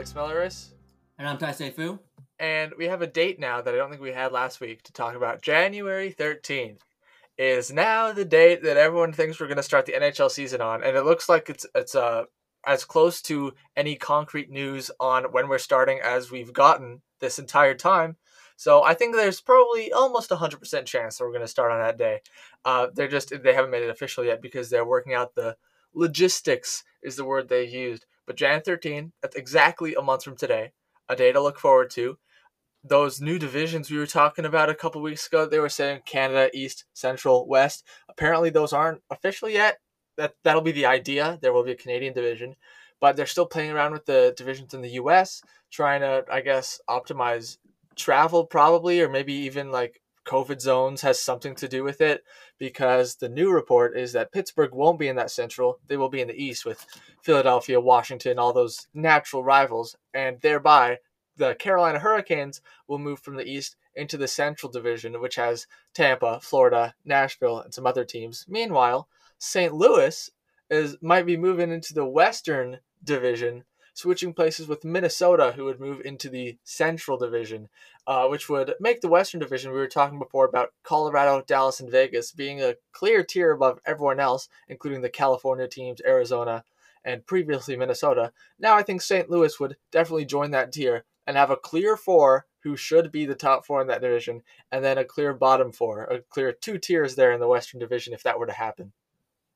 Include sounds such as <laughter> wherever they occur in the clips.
Alex Milleris. And I'm Tai Fu. And we have a date now that I don't think we had last week to talk about. January 13th is now the date that everyone thinks we're going to start the NHL season on. And it looks like it's, it's uh, as close to any concrete news on when we're starting as we've gotten this entire time. So I think there's probably almost a hundred percent chance that we're going to start on that day. Uh, they're just they haven't made it official yet because they're working out the logistics is the word they used. But Jan 13, that's exactly a month from today. A day to look forward to. Those new divisions we were talking about a couple weeks ago, they were saying Canada, East, Central, West. Apparently, those aren't official yet. That that'll be the idea. There will be a Canadian division, but they're still playing around with the divisions in the U.S., trying to, I guess, optimize travel probably, or maybe even like COVID zones has something to do with it because the new report is that Pittsburgh won't be in that central. They will be in the east with Philadelphia, Washington, all those natural rivals, and thereby the Carolina Hurricanes will move from the east into the central division, which has Tampa, Florida, Nashville, and some other teams. Meanwhile, St. Louis is might be moving into the western division switching places with Minnesota, who would move into the Central Division, uh, which would make the Western Division. We were talking before about Colorado, Dallas, and Vegas being a clear tier above everyone else, including the California teams, Arizona, and previously Minnesota. Now I think St. Louis would definitely join that tier and have a clear four who should be the top four in that division, and then a clear bottom four, a clear two tiers there in the Western Division if that were to happen.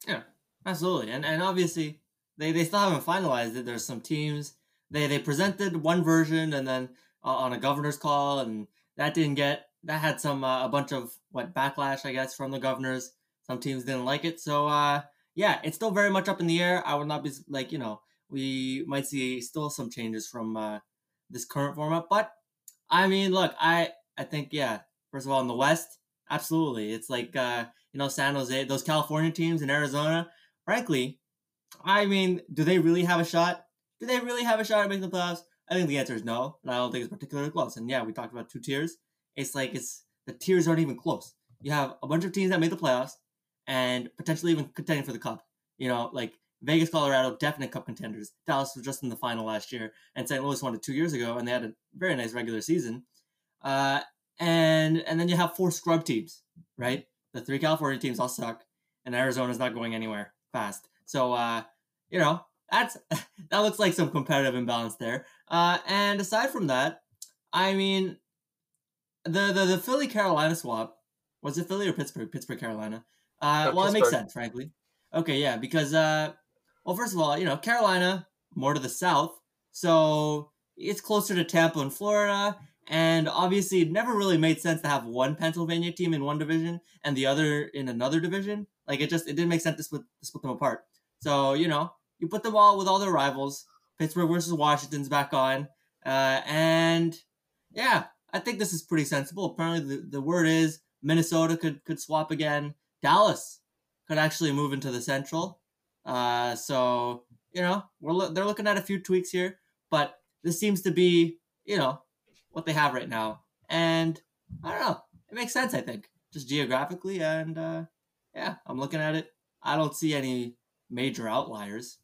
Yeah, absolutely. And and obviously they they still haven't finalized it. There's some teams they they presented one version and then on a governor's call, and that didn't get that had some uh, a bunch of what backlash I guess from the governors. Some teams didn't like it, so uh, yeah, it's still very much up in the air. I would not be like you know we might see still some changes from uh, this current format, but I mean, look, I I think yeah. First of all, in the West, absolutely, it's like uh, you know San Jose, those California teams in Arizona. Frankly, I mean, do they really have a shot? Do they really have a shot at making the playoffs? I think the answer is no, and I don't think it's particularly close. And yeah, we talked about two tiers. It's like it's the tiers aren't even close. You have a bunch of teams that made the playoffs and potentially even contending for the cup. You know, like Vegas, Colorado, definite cup contenders. Dallas was just in the final last year, and St. Louis won it two years ago, and they had a very nice regular season. Uh, and and then you have four scrub teams, right? The three California teams all suck, and Arizona's not going anywhere fast. So uh, you know, that's <laughs> that looks like some competitive imbalance there. Uh, and aside from that, I mean, the the, the Philly Carolina swap was it Philly or Pittsburgh? Pittsburgh Carolina. Uh, well, Pittsburgh. it makes sense, frankly. Okay, yeah, because uh, well, first of all, you know, Carolina more to the south, so it's closer to Tampa and Florida. And obviously, it never really made sense to have one Pennsylvania team in one division and the other in another division. Like it just it didn't make sense to split to split them apart. So you know, you put them all with all their rivals. Pittsburgh versus Washington's back on, uh, and yeah, I think this is pretty sensible. Apparently, the, the word is Minnesota could could swap again. Dallas could actually move into the Central. Uh, so you know, we're they're looking at a few tweaks here, but this seems to be you know what they have right now, and I don't know. It makes sense, I think, just geographically, and uh, yeah, I'm looking at it. I don't see any major outliers.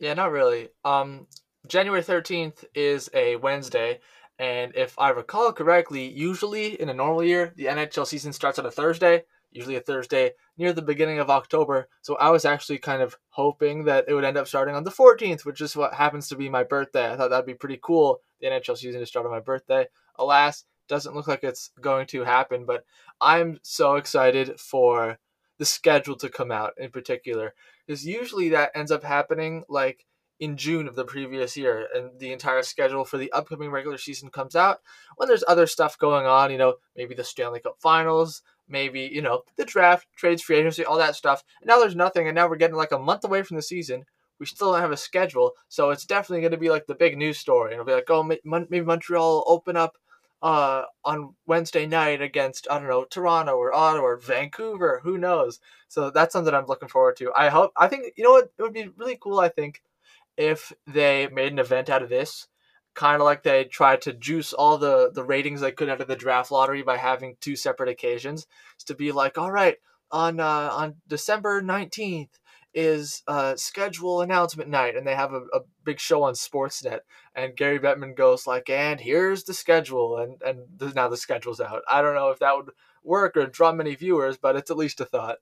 Yeah, not really. Um, January 13th is a Wednesday, and if I recall correctly, usually in a normal year, the NHL season starts on a Thursday, usually a Thursday near the beginning of October. So I was actually kind of hoping that it would end up starting on the 14th, which is what happens to be my birthday. I thought that'd be pretty cool, the NHL season to start on my birthday. Alas, doesn't look like it's going to happen, but I'm so excited for the schedule to come out in particular because usually that ends up happening like in June of the previous year, and the entire schedule for the upcoming regular season comes out when there's other stuff going on. You know, maybe the Stanley Cup Finals, maybe you know the draft, trades, free agency, all that stuff. And now there's nothing, and now we're getting like a month away from the season. We still don't have a schedule, so it's definitely going to be like the big news story. And it'll be like, oh, maybe Montreal open up uh, on Wednesday night against I don't know Toronto or Ottawa or Vancouver. Who knows? So that's something I'm looking forward to. I hope. I think you know what it would be really cool. I think if they made an event out of this, kind of like they tried to juice all the the ratings they could out of the draft lottery by having two separate occasions. to be like, all right, on uh, on December nineteenth is uh, schedule announcement night, and they have a, a big show on Sportsnet, and Gary Bettman goes like, "And here's the schedule," and and the, now the schedule's out. I don't know if that would work or draw many viewers, but it's at least a thought.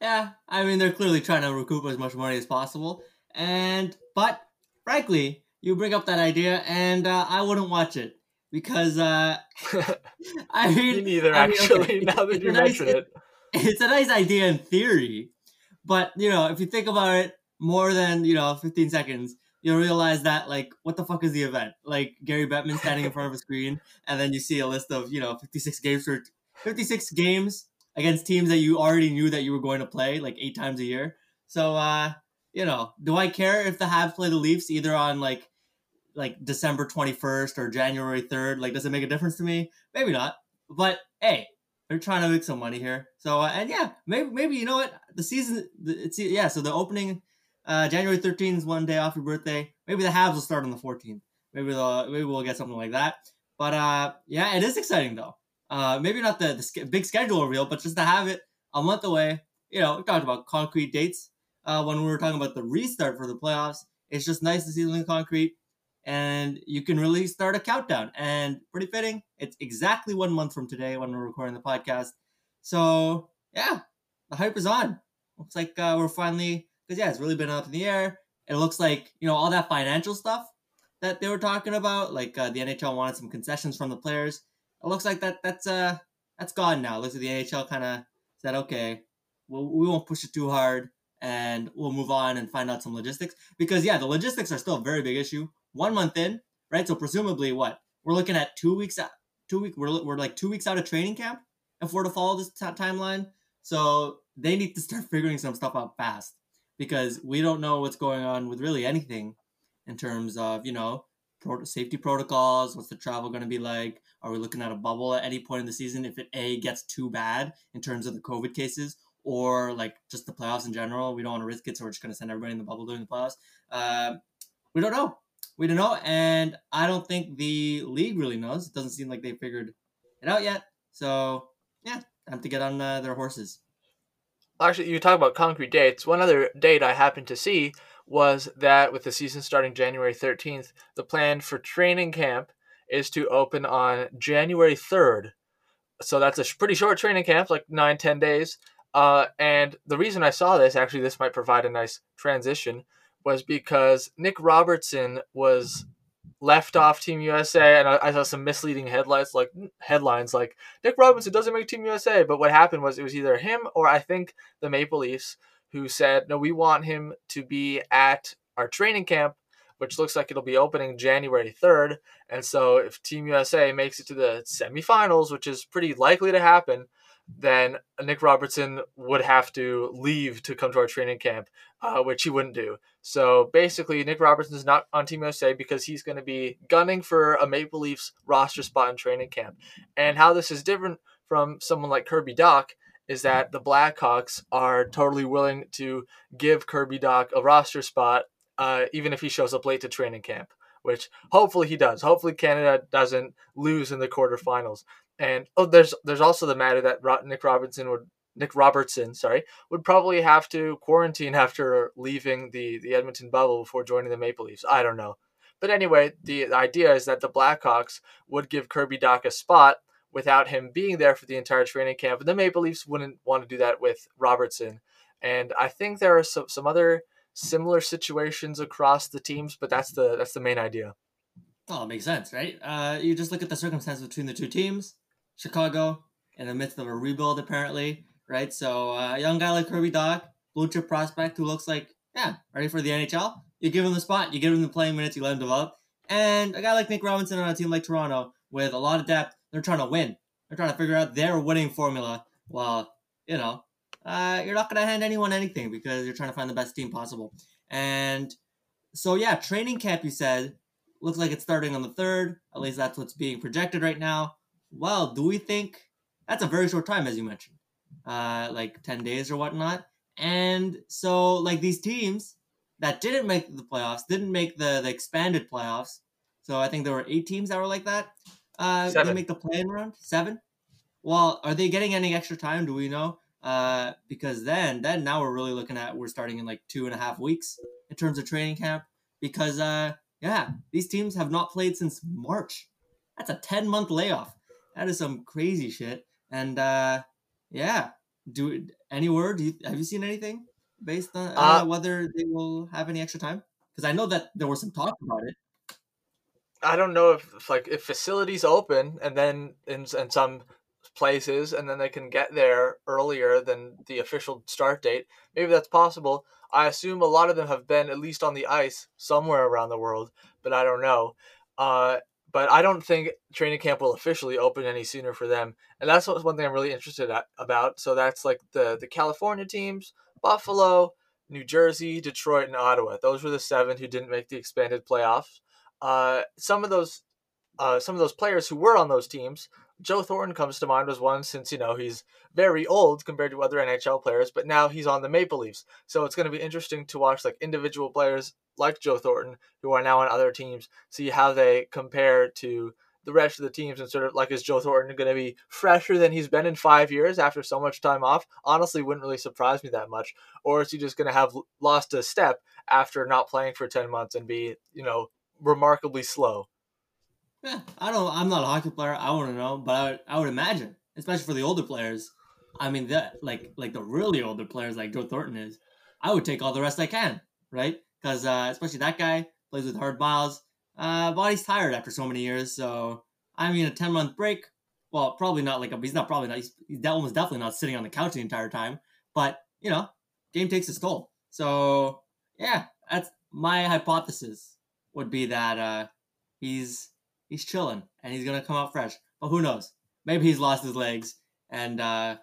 Yeah, I mean they're clearly trying to recoup as much money as possible, and but frankly, you bring up that idea, and uh, I wouldn't watch it because uh, <laughs> <laughs> I mean, Me neither, I mean, actually. okay, <laughs> now that you nice- mention it, it's a nice idea in theory, but you know, if you think about it more than you know 15 seconds, you'll realize that like, what the fuck is the event? Like Gary Bettman standing in front of a screen, and then you see a list of you know 56 games for 56 games against teams that you already knew that you were going to play like eight times a year. So, uh, you know, do I care if the Habs play the Leafs either on like like December 21st or January 3rd? Like, does it make a difference to me? Maybe not. But hey, they're trying to make some money here. So, uh, and yeah, maybe maybe you know what the season. It's yeah. So the opening, uh, January 13th is one day off your birthday. Maybe the Habs will start on the 14th. Maybe they'll maybe we'll get something like that. But uh, yeah, it is exciting though. Uh, maybe not the, the sch- big schedule reveal, but just to have it a month away. You know, we talked about concrete dates uh, when we were talking about the restart for the playoffs. It's just nice to see something concrete, and you can really start a countdown. And pretty fitting. It's exactly one month from today when we're recording the podcast. So yeah, the hype is on. Looks like uh, we're finally because yeah, it's really been up in the air. It looks like you know all that financial stuff that they were talking about, like uh, the NHL wanted some concessions from the players. It looks like that that's uh that's gone now. It looks like the NHL kind of said, okay, we'll, we won't push it too hard, and we'll move on and find out some logistics. Because yeah, the logistics are still a very big issue. One month in, right? So presumably, what we're looking at two weeks out, two week we're we're like two weeks out of training camp if we're to follow this t- timeline. So they need to start <laughs> figuring some stuff out fast because we don't know what's going on with really anything in terms of you know pro- safety protocols. What's the travel going to be like? Are we looking at a bubble at any point in the season if it a gets too bad in terms of the COVID cases, or like just the playoffs in general? We don't want to risk it, so we're just going to send everybody in the bubble during the playoffs. Uh, we don't know. We don't know, and I don't think the league really knows. It doesn't seem like they figured it out yet. So yeah, time to get on uh, their horses. actually, you talk about concrete dates. One other date I happened to see was that with the season starting January 13th, the plan for training camp is to open on January 3rd. So that's a pretty short training camp, like nine, 10 days. Uh, and the reason I saw this, actually, this might provide a nice transition, was because Nick Robertson was left off Team USA, and I, I saw some misleading headlines, like headlines like Nick Robinson doesn't make Team USA. But what happened was it was either him or I think the Maple Leafs who said, no, we want him to be at our training camp, which looks like it'll be opening January 3rd. And so if Team USA makes it to the semifinals, which is pretty likely to happen, then Nick Robertson would have to leave to come to our training camp, uh, which he wouldn't do. So basically, Nick Robertson is not on Team USA because he's going to be gunning for a Maple Leafs roster spot in training camp. And how this is different from someone like Kirby Dach is that the Blackhawks are totally willing to give Kirby Dach a roster spot, uh, even if he shows up late to training camp, which hopefully he does. Hopefully Canada doesn't lose in the quarterfinals. And oh, there's there's also the matter that Nick Robinson would Nick Robertson, sorry, would probably have to quarantine <laughs> after leaving the the Edmonton bubble before joining the Maple Leafs. I don't know. But anyway, the, idea is that the Blackhawks would give Kirby Dach a spot without him being there for the entire training camp. And the Maple Leafs wouldn't want to do that with Robertson. And I think there are some, some other similar situations across the teams, but that's the that's the main idea. Oh, it makes sense, right? Uh, you just look at the circumstances between the two teams. Chicago, in the midst of a rebuild, apparently, right? So, uh, a young guy like Kirby Dach, blue chip prospect who looks like, yeah, ready for the NHL. You give him the spot, you give him the playing minutes, you let him develop. And a guy like Nick Robinson on a team like Toronto with a lot of depth, they're trying to win. They're trying to figure out their winning formula. Well, you know, uh, you're not going to hand anyone anything because you're trying to find the best team possible. And so, yeah, training camp, you said, looks like it's starting on the third. At least that's what's being projected right now. Well, do we think that's a very short time, as you mentioned, uh, like ten days or whatnot? And so, like these teams that didn't make the playoffs, didn't make the the expanded playoffs. So I think there were eight teams that were like that. Uh, they Seven. make the play-in round seven. Well, are they getting any extra time? Do we know? uh, because then then now we're really looking at we're starting in like two and a half weeks in terms of training camp because uh, yeah, these teams have not played since March. That's a ten month layoff. That is some crazy shit. And uh, yeah, do any word? Do you, have you seen anything based on uh, uh, whether they will have any extra time? Because I know that there was some talk about it. I don't know if, if like if facilities open and then in, in some places and then they can get there earlier than the official start date. Maybe that's possible. I assume a lot of them have been at least on the ice somewhere around the world, but I don't know. Uh, but I don't think training camp will officially open any sooner for them, and that's one thing I'm really interested at, about. So that's like the the California teams, Buffalo, New Jersey, Detroit, and Ottawa. Those were the seven who didn't make the expanded playoffs. Uh, some of those, uh, some of those players who were on those teams Joe Thornton comes to mind as one since, you know, he's very old compared to other NHL players, but now he's on the Maple Leafs. So it's going to be interesting to watch like individual players like Joe Thornton who are now on other teams, see how they compare to the rest of the teams and sort of like is Joe Thornton going to be fresher than he's been in five years after so much time off? Honestly, wouldn't really surprise me that much. Or is he just going to have lost a step after not playing for 10 months and be, you know, remarkably slow? Yeah, I don't. I'm not a hockey player. I want to know, but I would, I would imagine, especially for the older players. I mean, that like like the really older players like Joe Thornton is. I would take all the rest I can, right? Because uh, especially that guy plays with hard miles. Uh, body's tired after so many years. So I mean, a ten month break. Well, probably not like a. He's not probably not. He's, he's almost definitely not sitting on the couch the entire time. But you know, game takes its toll. So yeah, that's my hypothesis. Would be that uh, he's he's chilling and he's gonna come out fresh. But who knows? Maybe he's lost his legs and uh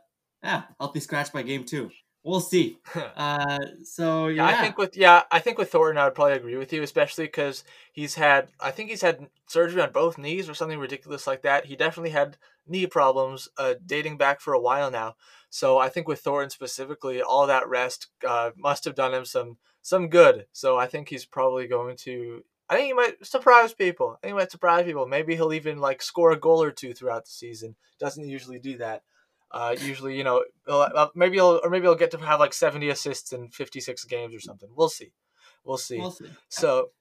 yeah, healthy scratch by game two. We'll see. <laughs> uh, so yeah. yeah. I think with yeah, I think with Thornton, I would probably agree with you, especially because he's had I think he's had surgery on both knees or something ridiculous like that. He definitely had knee problems uh, dating back for a while now. So I think with Thornton specifically, all that rest uh, must have done him some some good. So I think he's probably going to I think he might surprise people. I think he might surprise people. Maybe he'll even like score a goal or two throughout the season. Doesn't usually do that. Uh, usually, you know, uh, maybe he'll or maybe he'll get to have like seventy assists in fifty six games or something. We'll see. We'll see. We'll see. So,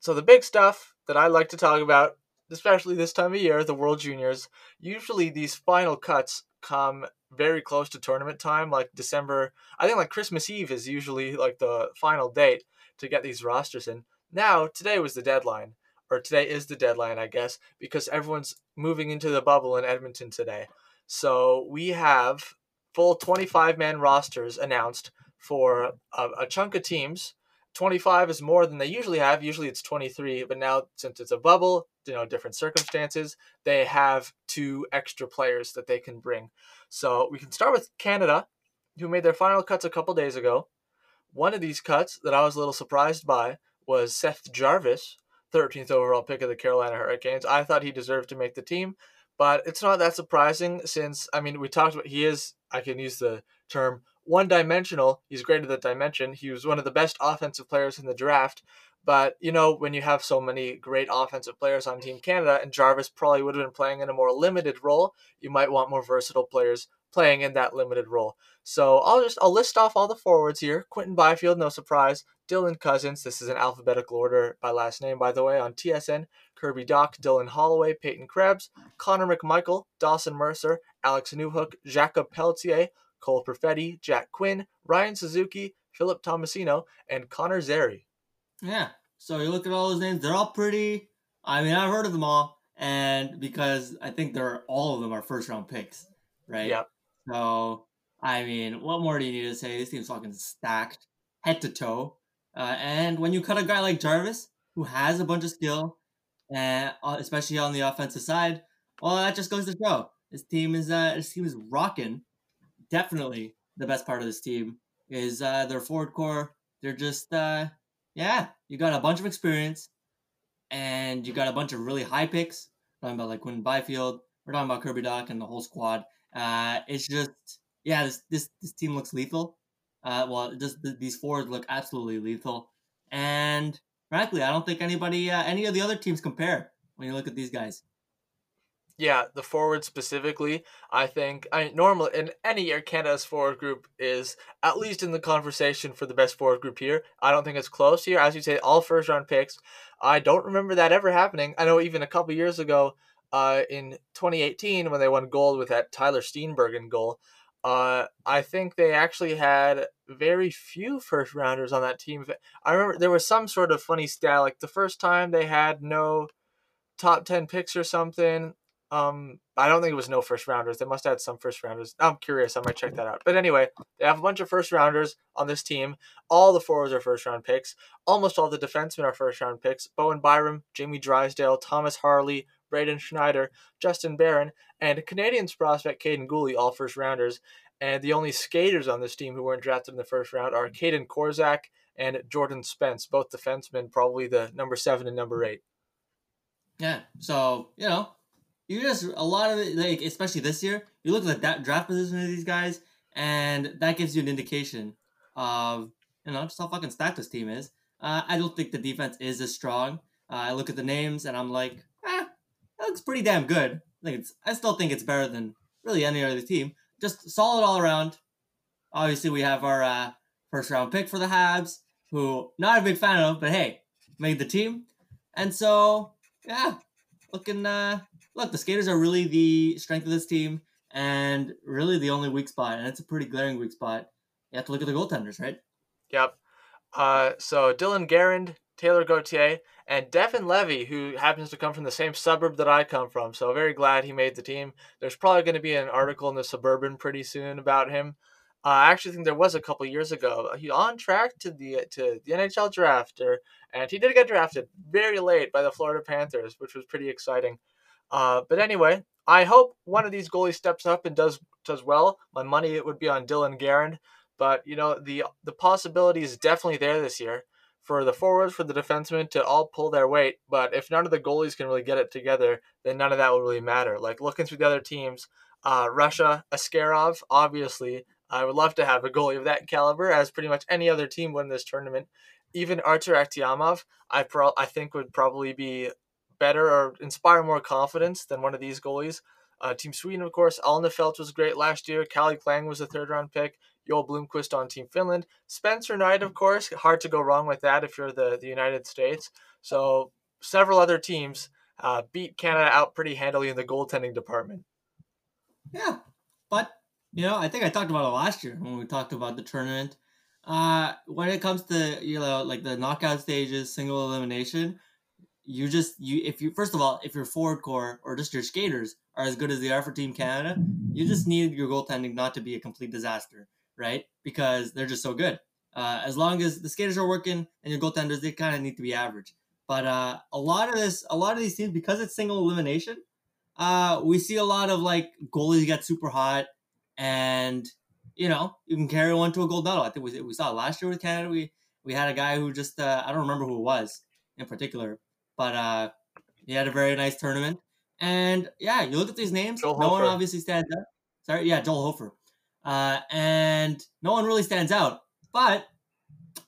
so the big stuff that I like to talk about, especially this time of year, the World Juniors. Usually, these final cuts come very close to tournament time, like December. I think like Christmas Eve is usually like the final date to get these rosters in. Now, today was the deadline, or today is the deadline, I guess, because everyone's moving into the bubble in Edmonton today. So we have full 25 man rosters announced for a, a, chunk of teams. 25 is more than they usually have. Usually it's 23, but now since it's a bubble, you know, different circumstances, they have two extra players that they can bring. So we can start with Canada, who made their final cuts a couple days ago. One of these cuts that I was a little surprised by was Seth Jarvis, 13th overall pick of the Carolina Hurricanes. I thought he deserved to make the team, but it's not that surprising since, I mean, we talked about he is, I can use the term one dimensional. He's great at dimension. He was one of the best offensive players in the draft. But, you know, when you have so many great offensive players on Team Canada, and Jarvis probably would have been playing in a more limited role, you might want more versatile players playing in that limited role. So I'll just I'll list off all the forwards here. Quinton Byfield, no surprise. Dylan Cozens, this is an alphabetical order by last name, by the way, on TSN. Kirby Dach, Dylan Holloway, Peyton Krebs, Connor McMichael, Dawson Mercer, Alex Newhook, Jakob Pelletier, Cole Perfetti, Jack Quinn, Ryan Suzuki, Philip Tomasino, and Connor Zary. Yeah. So you look at all those names, they're all pretty. I mean, I've heard of them all, and because I think they're all of them are first round picks, right? Yeah. So I mean, what more do you need to say? This team's fucking stacked, head to toe. Uh, and when you cut a guy like Jarvis, who has a bunch of skill, and uh, especially on the offensive side, well, that just goes to show this team is uh, this team is rocking. Definitely the best part of this team is uh, their forward core. They're just uh, yeah, you got a bunch of experience, and you got a bunch of really high picks. We're talking about like Quinton Byfield. We're talking about Kirby Dach and the whole squad. Uh, it's just yeah, this this this team looks lethal. Uh, well, just these forwards look absolutely lethal, and frankly, I don't think anybody, uh, any of the other teams compare when you look at these guys. Yeah, the forward specifically, I think. I normally in any year Canada's forward group is at least in the conversation for the best forward group here. I don't think it's close here. As you say, all first round picks. I don't remember that ever happening. I know even a couple years ago, uh, in 2018 when they won gold with that Tyler Steenbergen goal, uh, I think they actually had very few first rounders on that team. I remember there was some sort of funny stat like the first time they had no top 10 picks or something um, I don't think it was no first rounders. They must have had some first rounders. I'm curious. I might check that out. But anyway, they have a bunch of first rounders on this team. All the forwards are first round picks. Almost all the defensemen are first round picks. Bowen Byram, Jamie Drysdale, Thomas Harley, Braden Schneider, Justin Barron, and Canadians prospect Kaiden Guhle, all first rounders. And the only skaters on this team who weren't drafted in the first round are Kaedan Korczak and Jordan Spence, both defensemen, probably the number seven and number eight. Yeah. So, you know, you just a lot of it, like especially this year, you look at that draft position of these guys, and that gives you an indication of you know just how fucking stacked this team is. Uh, I don't think the defense is as strong. Uh, I look at the names and I'm like, that looks pretty damn good. I think it's. I still think it's better than really any other team. Just solid all around. Obviously, we have our uh, first round pick for the Habs, who not a big fan of, but hey, made the team. And so, yeah, looking uh, look, the skaters are really the strength of this team and really the only weak spot, and it's a pretty glaring weak spot. You have to look at the goaltenders, right? Yep. Uh, so Dylan Garand, Taylor Gauthier, and Devon Levi, who happens to come from the same suburb that I come from. So very glad he made the team. There's probably going to be an article in the Suburban pretty soon about him. Uh, I actually think there was a couple years ago. He's on track to the to the NHL draft, or, and he did get drafted very late by the Florida Panthers, which was pretty exciting. Uh, but anyway, I hope one of these goalies steps up and does does well. My money it would be on Dylan Garand, but you know the the possibility is definitely there this year for the forwards, for the defensemen to all pull their weight. But if none of the goalies can really get it together, then none of that will really matter. Like looking through the other teams, uh, Russia, Askarov, obviously, I would love to have a goalie of that caliber, as pretty much any other team win this tournament. Even Artur Akhtiamov, I pro- I think would probably be better or inspire more confidence than one of these goalies. Uh, Team Sweden, of course, Alnefelt was great last year. Calle Clang was a third round pick. Joel Blomqvist on Team Finland. Spencer Knight, of course, hard to go wrong with that if you're the, the United States. So several other teams uh, beat Canada out pretty handily in the goaltending department. Yeah, but you know, I think I talked about it last year when we talked about the tournament. Uh, when it comes to you know like the knockout stages, single elimination, you just you if you first of all if your forward core or just your skaters are as good as they are for Team Canada, you just need your goaltending not to be a complete disaster, right? Because they're just so good. Uh, as long as the skaters are working and your goaltenders, they kind of need to be average. But uh, a lot of this, a lot of these teams, because it's single elimination, uh, we see a lot of like goalies get super hot, and you know you can carry one to a gold medal. I think we, we saw last year with Canada. We we had a guy who just uh, I don't remember who it was in particular, but uh, he had a very nice tournament. And yeah, you look at these names, Joel no Hofer. one obviously stands up. Sorry, yeah, Joel Hofer. Uh, and no one really stands out, but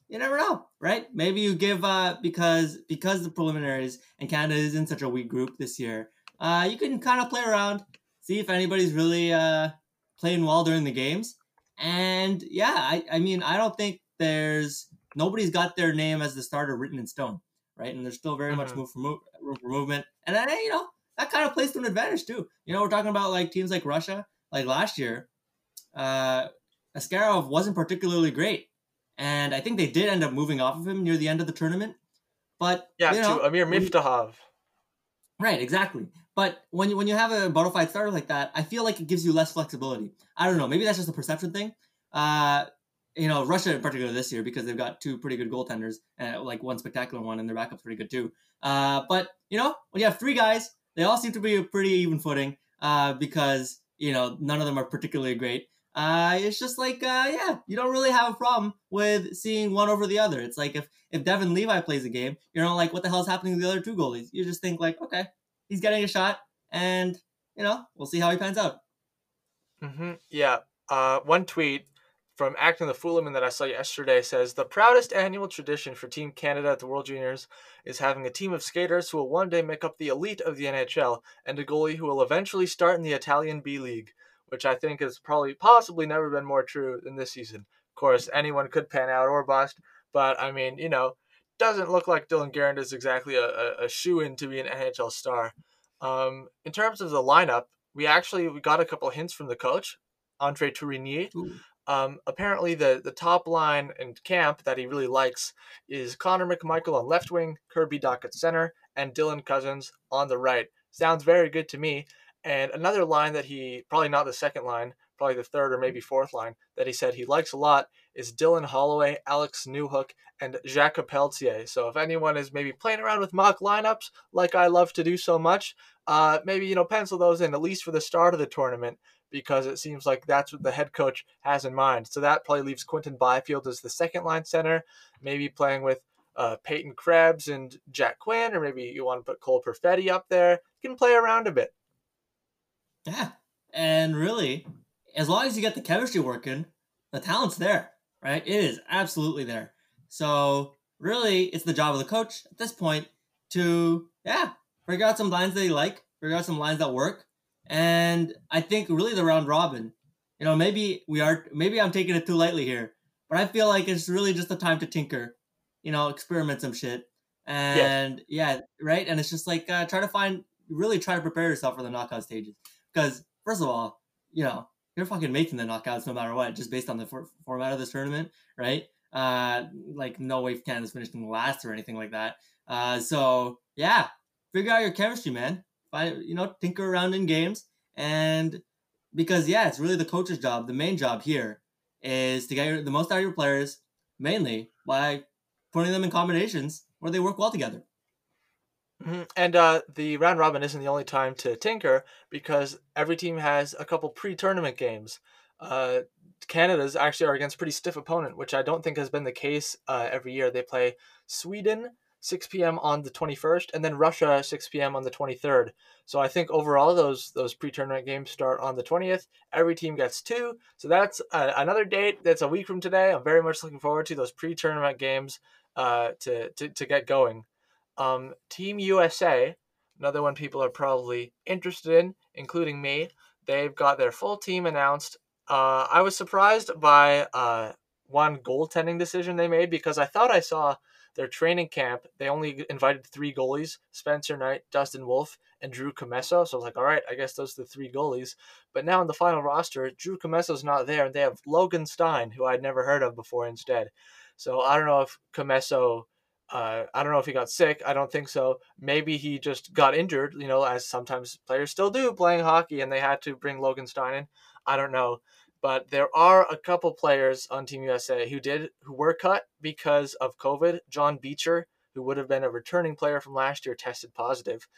you never know, right? Maybe you give uh, because because the preliminaries and Canada is in such a weak group this year. Uh, you can kind of play around, see if anybody's really uh, playing well during the games. And yeah, I, I mean, I don't think there's nobody's got their name as the starter written in stone right? And there's still very mm-hmm. much move for move, room for movement. And then, you know, that kind of plays to an advantage too. You know, we're talking about like teams like Russia, like last year, uh, Askarov wasn't particularly great. And I think they did end up moving off of him near the end of the tournament. But yeah, you know, to Amir Miftakhov. Right, exactly. But when you when you have a fide starter like that, I feel like it gives you less flexibility. I don't know. Maybe that's just a perception thing. Uh, you know, Russia in particular this year because they've got two pretty good goaltenders, and uh, like one spectacular one, and their backup's pretty good too. Uh, but you know, when you have three guys, they all seem to be a pretty even footing uh, because you know none of them are particularly great. Uh, it's just like, uh, yeah, you don't really have a problem with seeing one over the other. It's like if if Devon Levi plays a game, you're not like, what the hell's happening to the other two goalies? You just think like, okay, he's getting a shot, and you know, we'll see how he pans out. Mm-hmm. Yeah. Uh, one tweet from Acting the Foolman that I saw yesterday says the proudest annual tradition for Team Canada at the World Juniors is having a team of skaters who will one day make up the elite of the NHL and a goalie who will eventually start in the Italian B League, which I think has probably possibly never been more true than this season. Of course, anyone could pan out or bust, but I mean, you know, doesn't look like Dylan Garand is exactly a, a, a shoe in to be an NHL star. Um, in terms of the lineup, we actually we got a couple hints from the coach, Andre Tourigny. Um, apparently, the, the top line in camp that he really likes is Connor McMichael on left wing, Kirby Dach at center, and Dylan Cozens on the right. Sounds very good to me. And another line that he, probably not the second line, probably the third or maybe fourth line, that he said he likes a lot is Dylan Holloway, Alex Newhook, and Jacques Pelletier. So if anyone is maybe playing around with mock lineups, like I love to do so much, uh, maybe, you know, pencil those in at least for the start of the tournament because it seems like that's what the head coach has in mind. So that probably leaves Quinton Byfield as the second line center, maybe playing with uh, Peyton Krebs and Jack Quinn, or maybe you want to put Cole Perfetti up there. You can play around a bit. Yeah. And really, as long as you get the chemistry working, the talent's there, right? It is absolutely there. So really, it's the job of the coach at this point to, yeah, figure out some lines that you like, figure out some lines that work, and I think really the round robin, you know, maybe we are, maybe I'm taking it too lightly here, but I feel like it's really just the time to tinker, you know, experiment some shit. And yeah, yeah right. And it's just like uh, try to find, really try to prepare yourself for the knockout stages. Because first of all, you know, you're fucking making the knockouts no matter what, just based on the for- format of this tournament, right? Uh, like no way Canada's finishing last or anything like that. Uh, so yeah, figure out your chemistry, man you know, tinker around in games. And because, yeah, it's really the coach's job. The main job here is to get the most out of your players, mainly by putting them in combinations where they work well together. Mm-hmm. And uh, the round robin isn't the only time to tinker because every team has a couple pre-tournament games. Uh, Canada's actually are against pretty stiff opponent, which I don't think has been the case uh, every year. They play Sweden, 6 p.m. on the 21st, and then Russia 6 p.m. on the 23rd. So I think overall those those pre-tournament games start on the 20th. Every team gets two, so that's uh, another date. That's a week from today. I'm very much looking forward to those pre-tournament games uh, to, to to get going. Um, Team USA, another one people are probably interested in, including me. They've got their full team announced. Uh, I was surprised by uh, one goaltending decision they made because I thought I saw their training camp, they only invited three goalies Spencer Knight, Dustin Wolf, and Drew Commesso. So I was like, all right, I guess those are the three goalies. But now in the final roster, Drew Commesso's not there, and they have Logan Stein, who I'd never heard of before, instead. So I don't know if Commesso. Uh, I don't know if he got sick. I don't think so. Maybe he just got injured, you know, as sometimes players still do playing hockey, and they had to bring Logan Stein in. I don't know but there are a couple players on Team USA who did who were cut because of COVID. John Beecher, who would have been a returning player from last year, tested positive,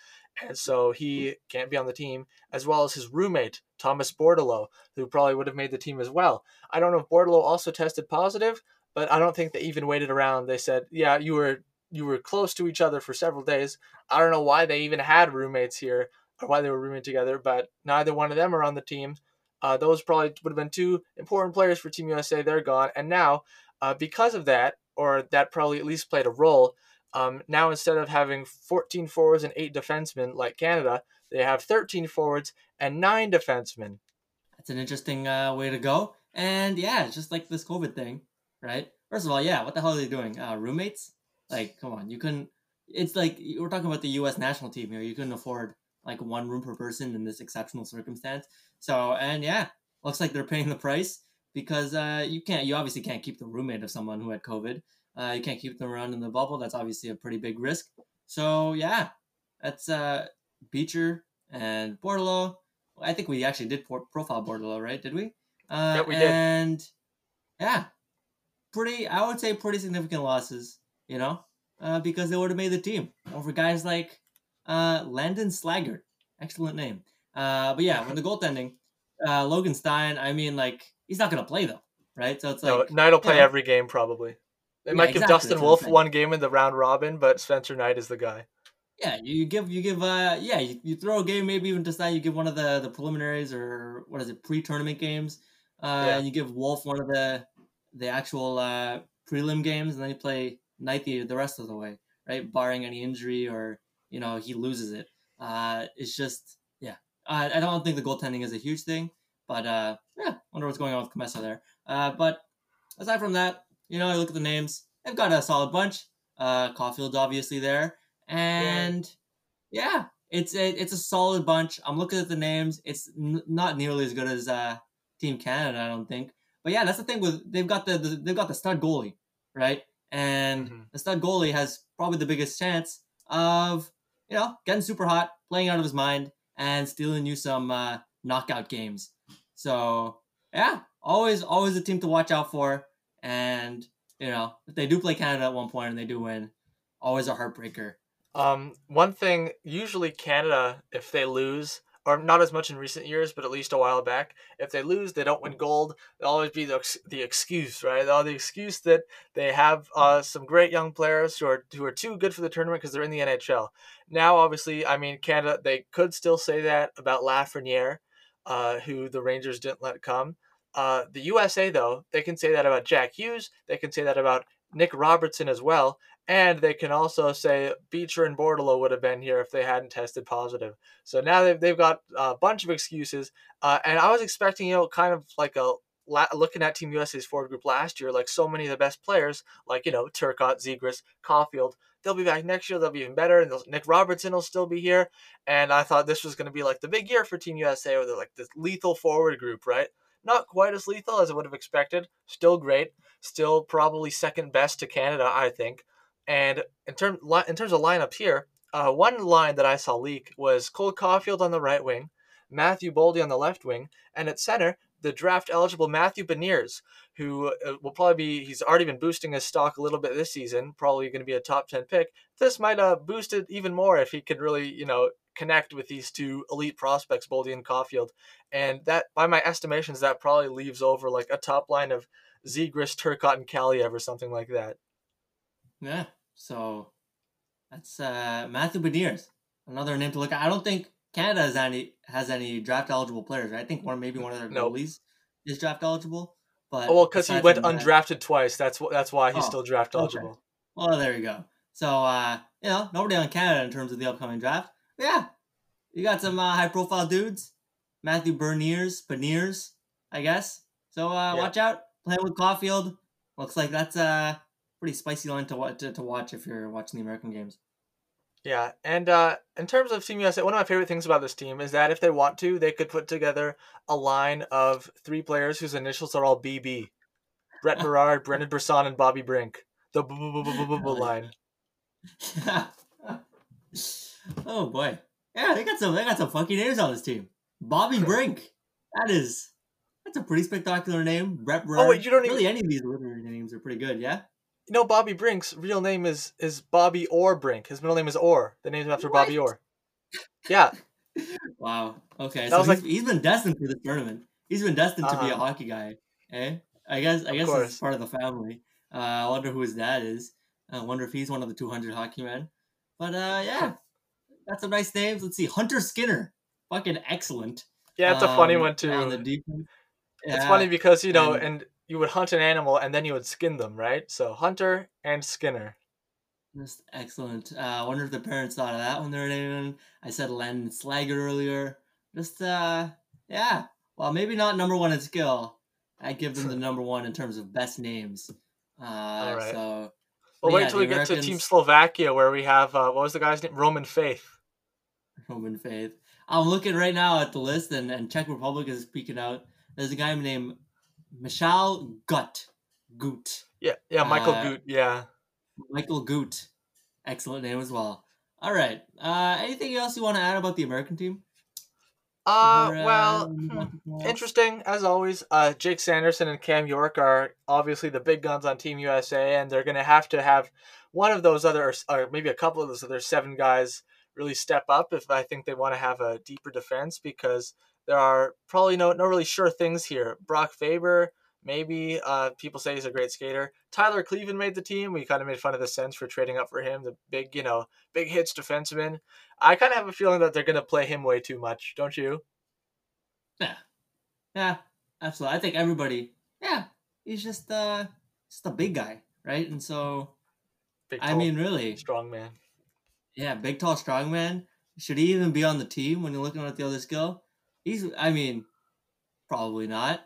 and so he can't be on the team. As well as his roommate Thomas Bordeleau, who probably would have made the team as well. I don't know if Bordeleau also tested positive, but I don't think they even waited around. They said, "Yeah, you were you were close to each other for several days." I don't know why they even had roommates here or why they were rooming together, but neither one of them are on the team. Uh, those probably would have been two important players for Team USA. They're gone, and now uh, because of that, or that probably at least played a role. Um, now instead of having 14 forwards and eight defensemen like Canada, they have 13 forwards and nine defensemen. That's an interesting uh, way to go. And yeah, just like this COVID thing, right? First of all, yeah, what the hell are they doing? Uh, roommates? Like, come on, you couldn't. It's like we're talking about the U.S. national team here. You couldn't afford like one room per person in this exceptional circumstance. So, and yeah, looks like they're paying the price because uh, you can't, you obviously can't keep the roommate of someone who had COVID. Uh, you can't keep them around in the bubble. That's obviously a pretty big risk. So, yeah, that's uh, Beecher and Bordeleau. I think we actually did profile Bordeleau, right? Did we? Uh, yeah, we did. And yeah, pretty, I would say pretty significant losses, you know, uh, because they would have made the team over guys like uh, Landon Slaggert. Excellent name. Uh, but yeah, when the goaltending, uh, Logan Stein, I mean, like, he's not going to play, though, right? So it's like. No, Knight will play every game, probably. They yeah, might give exactly. Dustin Wolf one game in the round robin, but Spencer Knight is the guy. Yeah, you give you give uh yeah you, you throw a game maybe even decide you give one of the the preliminaries or what is it pre tournament games uh, Yeah. and you give Wolf one of the the actual uh, prelim games, and then you play Knight the, the rest of the way, right? Barring any injury or you know he loses it. Uh, it's just yeah. I, I don't think the goaltending is a huge thing, but uh, yeah, wonder what's going on with Commesso there. Uh, but aside from that, you know, I look at the names. They've got a solid bunch. Uh, Caufield's obviously there, and yeah, it's a it's a solid bunch. I'm looking at the names. It's n- not nearly as good as uh, Team Canada, I don't think. But yeah, that's the thing with they've got the, the they've got the stud goalie, right? And Mhm. the stud goalie has probably the biggest chance of you know getting super hot, playing out of his mind, and stealing you some uh, knockout games. So yeah, always always a team to watch out for. And you know if they do play Canada at one point and they do win, always a heartbreaker. Um, one thing, usually Canada, if they lose, or not as much in recent years, but at least a while back, if they lose, they don't win gold. There'll always be the, the excuse, right? They'll the excuse that they have uh, some great young players who are who are too good for the tournament because they're in the NHL. Now, obviously, I mean Canada, they could still say that about Lafreniere, uh, who the Rangers didn't let come. Uh, the USA, though, they can say that about Jack Hughes. They can say that about Nick Robertson as well. And they can also say Beecher and Bordeleau would have been here if they hadn't tested positive. So now they've, they've got a bunch of excuses. Uh, and I was expecting, you know, kind of like a looking at Team USA's forward group last year, like so many of the best players, like, you know, Turcotte, Zegras, Caufield, they'll be back next year. They'll be even better. And Nick Robertson will still be here. And I thought this was going to be like the big year for Team USA, they're like this lethal forward group, right? Not quite as lethal as I would have expected. Still great. Still probably second best to Canada, I think. And in term in terms of lineup here, uh, one line that I saw leak was Cole Caufield on the right wing, Matthew Boldy on the left wing, and at center the draft eligible Matthew Beniers, who uh, will probably be he's already been boosting his stock a little bit this season, probably going to be a top ten pick. This might uh, boost it even more if he could really you know connect with these two elite prospects, Boldy and Caufield, and that by my estimations that probably leaves over like a top line of Zegras, Turcotte, and Kaliyev or something like that. Yeah. So that's uh, Matthew Beniers, another name to look at. I don't think Canada has any has any draft eligible players. Right? I think one maybe one of their Nope. goalies is draft eligible. But Oh, well, because he went from that- undrafted twice. That's wh- that's why he's Oh, still draft okay. eligible. Well, there you go. So uh, you know, nobody on Canada in terms of the upcoming draft. But yeah, you got some uh, high profile dudes. Matthew Berniers, Beniers, I guess. So uh, Yeah. watch out. Playing with Caufield. Looks like that's a pretty spicy line to, to to watch if you're watching the American games. Yeah, and uh, in terms of Team USA, one of my favorite things about this team is that if they want to, they could put together a line of three players whose initials are all BB: Brett Berard, Brendan Brisson, and Bobby Brink. The line. <laughs> oh boy. Yeah, they got some they got some funky names on this team. Bobby Brink. That is that's a pretty spectacular name. Brett Berard. Oh, wait, you don't really any of these literary names are pretty good, yeah? You know, Bobby Brink's real name is is Bobby Orr Brink. His middle name is Orr. The name's after Bobby What? Orr. Yeah, <laughs> Wow. Okay. That so was he's, like- he's been destined for this tournament. He's been destined to be a Uh-huh. hockey guy. Eh? I guess I Of guess it's part of the family. Uh, I wonder who his dad is. I wonder if he's one of the 200 hockey men. But uh, yeah, that's some nice names. Let's see, Hunter Skinner, fucking excellent. yeah, it's a funny Um, one too. On the defense. It's Yeah, funny because you know, and- and you would hunt an animal and then you would skin them, right? So Hunter and Skinner. Just excellent. Uh, I wonder if the parents thought of that when they were naming. I said Len Slager earlier. Just uh, yeah. Well, maybe not number one in skill. I give them the <laughs> number one in terms of best names. Uh, right. So Well, But wait yeah, till we get to Team Slovakia, where we have uh, what was the guy's name? Roman Faith. Roman Faith. I'm looking right now at the list, and, and Czech Republic is speaking out. There's a guy named Michal Gut. Gut. Yeah, yeah, Michael Uh, Goot. Yeah. Michael Gut. Excellent name as well. All right. Uh, anything else you want to add about the American team? Uh, Before, well, we hmm, on to something else? interesting as always. Uh, Jake Sanderson and Cam York are obviously the big guns on Team USA, and they're gonna have to have one of those other, or maybe a couple of those other seven guys really step up if I think they want to have a deeper defense because there are probably no no really sure things here. Brock Faber, maybe uh, people say he's a great skater. Tyler Kleven made the team. We kind of made fun of the Sens for trading up for him, the big you know big hits defenseman. I kind of have a feeling that they're gonna play him way too much, don't you? Yeah. Yeah. Absolutely. I think everybody, yeah, he's just uh just a big guy, right? And so, Big, I mean, really, strong man. yeah, big, tall, strong man. Should he even be on the team when you're looking at the other skill? He's, I mean, probably not.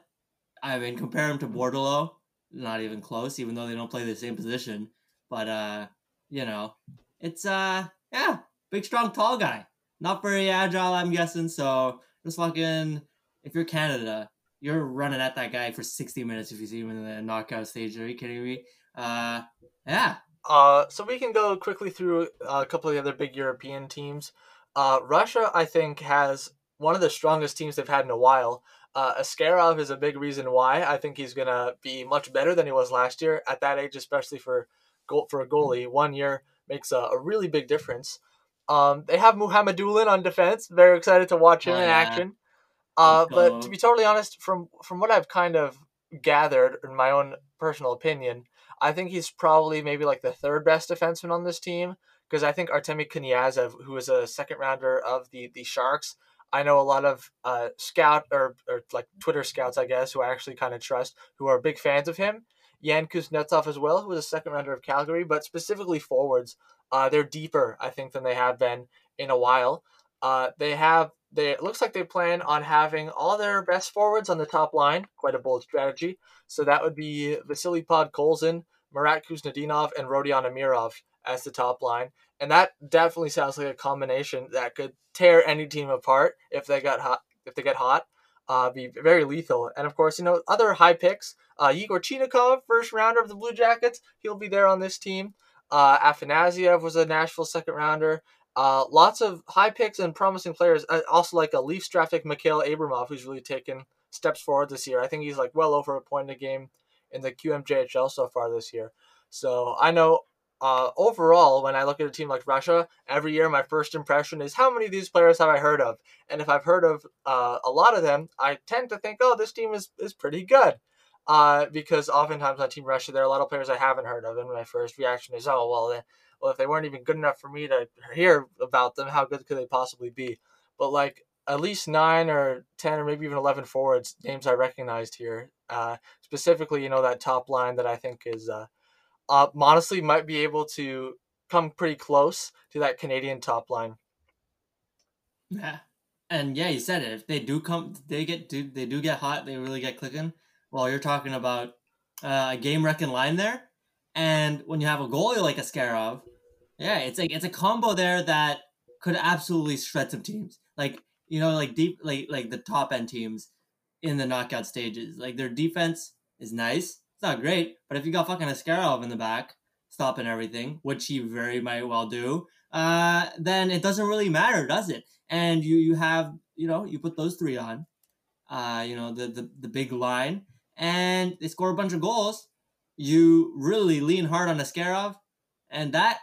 I mean, compare him to Bordeleau, not even close, even though they don't play the same position. But uh, you know, it's uh, yeah, big, strong, tall guy. Not very agile, I'm guessing. So just fucking, if you're Canada, you're running at that guy for 60 minutes if you see him in the knockout stage. Are you kidding me? Uh, yeah, Uh, so we can go quickly through a couple of the other big European teams. Uh, Russia, I think, has one of the strongest teams they've had in a while. Uh, Askarov is a big reason why. I think he's gonna be much better than he was last year at that age, especially for goal for a goalie. One year makes a, a really big difference. Um, they have Mukhamadullin on defense. Very excited to watch him Oh, in yeah. action. Uh, but to be totally honest, from from what I've kind of gathered in my own personal opinion, I think he's probably maybe like the third best defenseman on this team because I think Artemi Knyazev, who is a second rounder of the the Sharks, I know a lot of uh, scout or, or like Twitter scouts, I guess, who I actually kind of trust, who are big fans of him. Yan Kuznetsov as well, who was a second rounder of Calgary, but specifically forwards, uh, they're deeper, I think, than they have been in a while. Uh, they have they it looks like they plan on having all their best forwards on the top line. Quite a bold strategy. So that would be Vasily Podkolzin, Marat Khusnutdinov, and Rodion Amirov as the top line. And that definitely sounds like a combination that could tear any team apart if they got hot. If they get hot, uh, be very lethal. And of course, you know other high picks. Uh, Igor Chinakhov, first rounder of the Blue Jackets, he'll be there on this team. Uh, Afanasiev was a Nashville second rounder. Uh, lots of high picks and promising players. Uh, also, like a Leafs draft pick, Mikhail Abramov, who's really taken steps forward this year. I think he's like well over a point a game in the QMJHL so far this year. So I know uh, overall, when I look at a team like Russia, every year my first impression is how many of these players have I heard of? And if I've heard of uh, a lot of them, I tend to think, oh, this team is, is pretty good. Uh, because oftentimes on Team Russia, there are a lot of players I haven't heard of, and my first reaction is, oh, well, they, well, if they weren't even good enough for me to hear about them, how good could they possibly be? But like at least nine or ten or maybe even eleven forwards names I recognized here. Uh, specifically, you know that top line that I think is uh, uh, honestly might be able to come pretty close to that Canadian top line. Yeah, and yeah, you said it. If they do come, they get do they do get hot. They really get clicking. Well, you're talking about uh, a game wrecking line there, and when you have a goalie like a Askarov, yeah, it's like it's a combo there that could absolutely shred some teams. Like you know, like deep, like like the top end teams in the knockout stages. Like their defense is nice. It's not great, but if you got fucking Askarov in the back stopping everything, which he very might well do, uh, then it doesn't really matter, does it? And you you have you know you put those three on, uh, you know the the the big line, and they score a bunch of goals. You really lean hard on Askarov, and that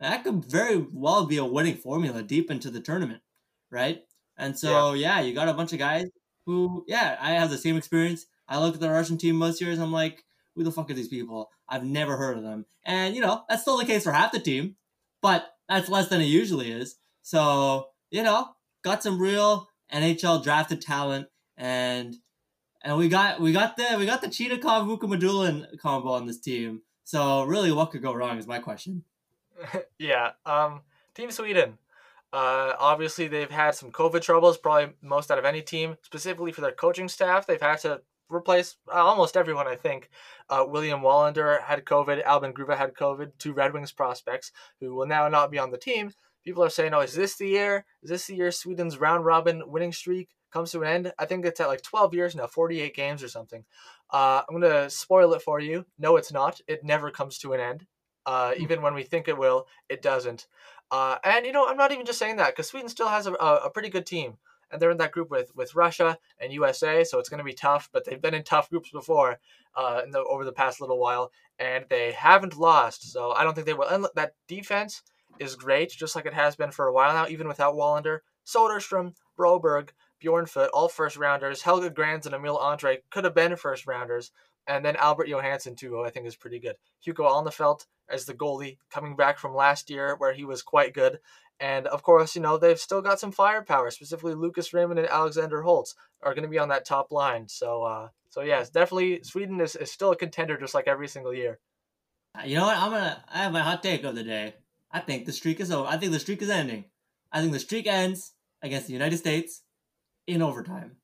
that could very well be a winning formula deep into the tournament, right? And so yeah, you got a bunch of guys who yeah, I have the same experience. I look at the Russian team most years, I'm like, who the fuck are these people? I've never heard of them. And you know, that's still the case for half the team, but that's less than it usually is. So, you know, got some real NHL drafted talent and and we got we got the we got the Cheetah Cheetahkov Vukamadulin combo on this team. So really what could go wrong is my question. <laughs> yeah. Um, Team Sweden. Uh, obviously, they've had some COVID troubles, probably most out of any team. Specifically for their coaching staff, they've had to replace uh, almost everyone. I think uh, William Wallinder had COVID, Albin Grewe had COVID, two Red Wings prospects who will now not be on the team. People are saying, "Oh, is this the year? Is this the year Sweden's round robin winning streak comes to an end?" I think it's at like 12 years now, 48 games or something. Uh, I'm gonna spoil it for you. No, it's not. It never comes to an end. Uh, even when we think it will, it doesn't. Uh, and you know, I'm not even just saying that because Sweden still has a, a pretty good team, and they're in that group with with Russia and USA, so it's going to be tough. But they've been in tough groups before, uh, the, over the past little while, and they haven't lost. So I don't think they will. And that defense is great, just like it has been for a while now, even without Wallinder, Soderstrom, Broberg, Bjornfoot, all first rounders. Helge Grans and Emil Andrae could have been first rounders, And then Albert Johansson too, I think is pretty good. Hugo Alnefelt as the goalie, coming back from last year where he was quite good. And of course, you know, they've still got some firepower, specifically Lucas Raymond and Alexander Holtz are going to be on that top line. So, uh, so yeah, definitely Sweden is, is still a contender just like every single year. You know what? I'm gonna. I have my hot take of the day. I think the streak is over. I think the streak is ending. I think the streak ends against the United States in overtime.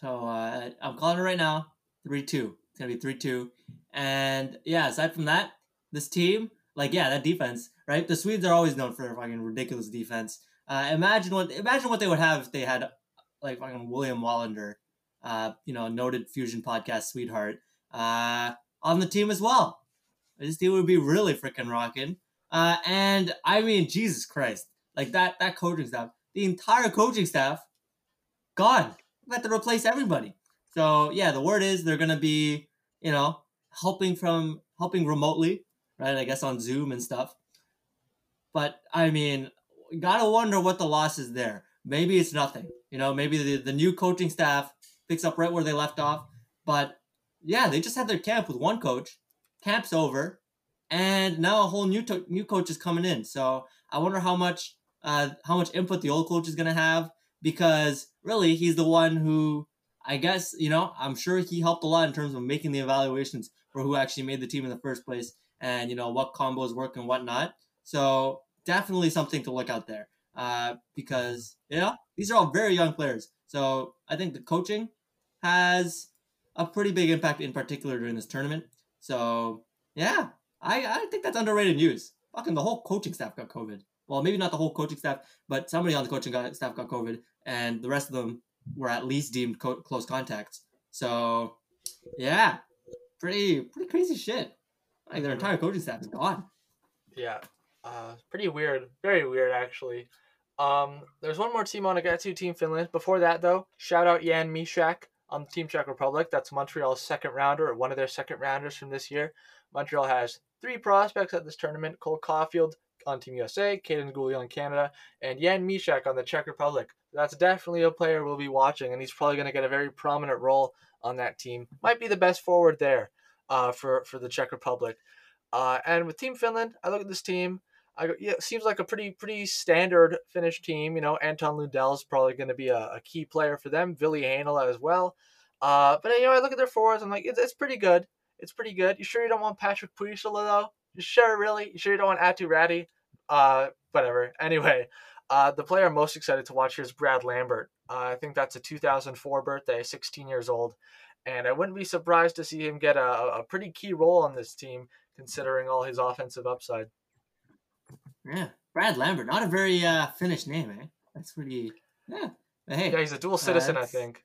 So uh, I'm calling it right now. Three two. It's gonna be three two. And yeah, aside from that, this team, like yeah, that defense, right? The Swedes are always known for their fucking ridiculous defense. Uh, imagine what imagine what they would have if they had like fucking William Wallinder, uh, you know, noted fusion podcast sweetheart, uh, on the team as well. This team would be really freaking rocking. Uh, and I mean, Jesus Christ, like that that coaching staff, the entire coaching staff, gone. We have to replace everybody. So yeah, the word is they're gonna be, you know, helping from helping remotely, right? I guess on Zoom and stuff. But I mean, gotta wonder what the loss is there. Maybe it's nothing. You know, maybe the, the new coaching staff picks up right where they left off. But yeah, they just had their camp with one coach camp's over, and now a whole new to- new coach is coming in. So I wonder how much uh, how much input the old coach is gonna have because really he's the one who I guess you know I'm sure he helped a lot in terms of making the evaluations for who actually made the team in the first place and you know what combos work and whatnot. So definitely something to look out there uh, because know these are all very young players. So I think the coaching has a pretty big impact in particular during this tournament. So yeah, I, I think that's underrated news. Fucking the whole coaching staff got COVID. Well, maybe not the whole coaching staff, but somebody on the coaching staff got COVID, and the rest of them were at least deemed co- close contacts. So yeah, pretty pretty crazy shit. Like their entire coaching staff is gone. Yeah, uh, pretty weird. Very weird, actually. Um, there's one more team on to get to, Team Finland. Before that, though, shout out Jan Mysak on Team Czech Republic. That's Montreal's second rounder, or one of their second rounders from this year. Montreal has three prospects at this tournament Cole Caufield on Team USA, Kaiden Guhle on Canada, and Jan Mysak on the Czech Republic. That's definitely a player we'll be watching, and he's probably going to get a very prominent role on that team. Might be the best forward there uh, for, for the Czech Republic. Uh, and with Team Finland, I look at this team. I go, yeah, seems like a pretty pretty standard Finnish team. You know, Anton Lundell is probably going to be a, a, key player for them. Ville Heinola as well. Uh, but you know, I look at their forwards. I'm like, it's, it's pretty good. It's pretty good. You sure you don't want Patrick Puistola though? You sure, really? You sure you don't want Aatu Räty? Uh, whatever. <laughs> Anyway, uh, the player I'm most excited to watch here is Brad Lambert. Uh, I think that's a 2004 birthday, 16 years old, and I wouldn't be surprised to see him get a, a pretty key role on this team, considering all his offensive upside. Yeah, Brad Lambert, not a very uh, Finnish name, eh? That's pretty. Yeah. But hey. Yeah, he's a dual citizen, I think.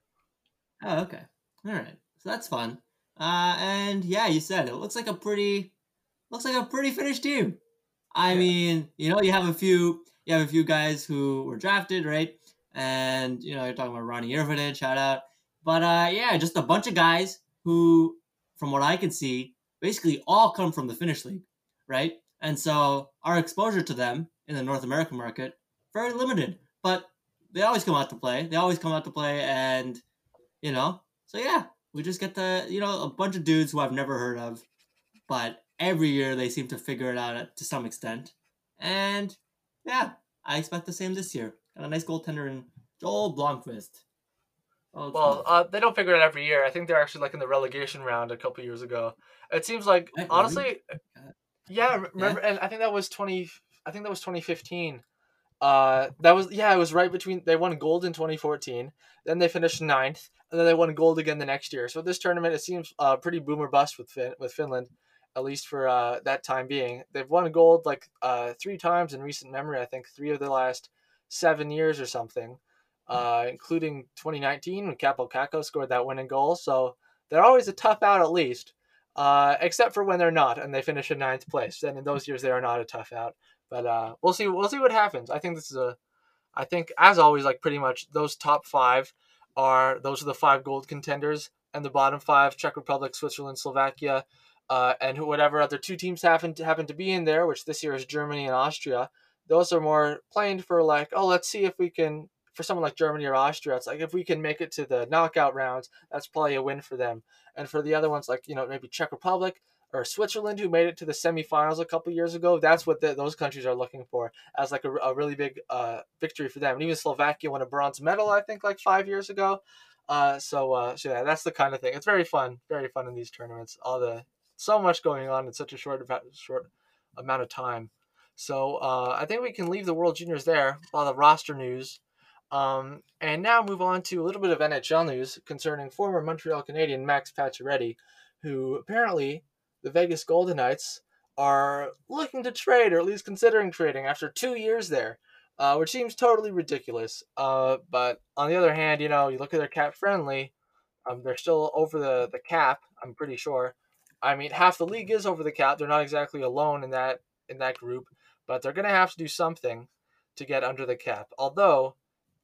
Oh, okay. All right. So that's fun. Uh, and yeah, you said it looks like a pretty, looks like a pretty Finnish team. I yeah. mean, you know, you have a few, you have a few guys who were drafted, right? And you know, you're talking about Roni Hirvonen, shout out. But uh, yeah, just a bunch of guys who, from what I can see, basically all come from the Finnish league, right? And so our exposure to them in the North American market very limited. But they always come out to play. They always come out to play, and you know, so yeah, we just get the you know a bunch of dudes who I've never heard of, but every year they seem to figure it out to some extent, and yeah, I expect the same this year. Got a nice goaltender in Joel Blomqvist. Oh, well, uh, they don't figure it out every year. I think they're actually like in the relegation round a couple years ago. It seems like honestly, yeah, remember, yeah. and I think that was twenty. I think that was twenty fifteen. Uh, that was yeah, it was right between. They won gold in twenty fourteen. Then they finished ninth, and then they won gold again the next year. So this tournament, it seems uh, pretty boomer bust with fin- with Finland, at least for uh, that time being. They've won gold like uh, three times in recent memory. I think three of the last seven years or something, uh, including 2019 when Kaapo Kakko scored that winning goal. So they're always a tough out at least uh, except for when they're not and they finish in ninth place. Then in those years they are not a tough out. But uh, we'll see. We'll see what happens. I think this is a. I think as always, like pretty much those top five are those are the five gold contenders, and the bottom five: Czech Republic, Switzerland, Slovakia, uh, and whatever other two teams happen to happen to be in there, which this year is Germany and Austria. Those are more playing for like, oh, let's see if we can for someone like Germany or Austria, it's like if we can make it to the knockout rounds, that's probably a win for them. And for the other ones like you know maybe Czech Republic or Switzerland who made it to the semifinals a couple years ago. That's what the, those countries are looking for as like a, a really big uh, victory for them. And even Slovakia won a bronze medal, I think, like five years ago. Uh, so, uh, so yeah, that's the kind of thing. It's very fun, very fun in these tournaments. All the so much going on in such a short short amount of time. So uh, I think we can leave the World Juniors there. A lot of roster news. Um, and now move on to a little bit of NHL news concerning former Montreal Canadian Max Pacioretty, who apparently the Vegas Golden Knights are looking to trade, or at least considering trading, after two years there, uh, which seems totally ridiculous. Uh, but on the other hand, you know, you look at their cap friendly, um, they're still over the, the cap, I'm pretty sure. I mean, half the league is over the cap. They're not exactly alone in that in that group, but they're going to have to do something to get under the cap. Although,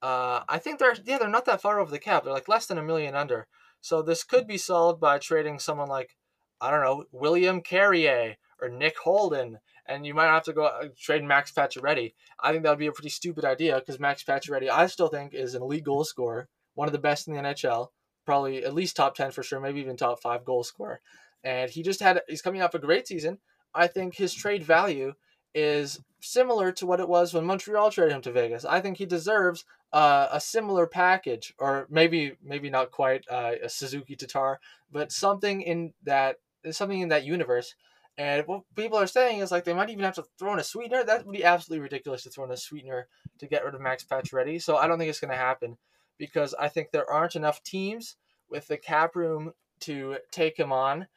uh, I think they're yeah they're not that far over the cap. They're like less than a million under. So this could be solved by trading someone like I don't know, William Carrier or Nick Holden, and you might have to go uh, trade Max Pacioretty. I think that would be a pretty stupid idea because Max Pacioretty, I still think, is an elite goal scorer, one of the best in the NHL, probably at least top 10 for sure, maybe even top five goal scorer. And he just had, he's coming off a great season. I think his trade value is similar to what it was when Montreal traded him to Vegas. I think he deserves uh, a similar package, or maybe maybe not quite uh, a Suzuki Tatar, but something in that something in that universe. And what people are saying is like they might even have to throw in a sweetener. That would be absolutely ridiculous to throw in a sweetener to get rid of Max Pacioretty. So I don't think it's going to happen because I think there aren't enough teams with the cap room to take him on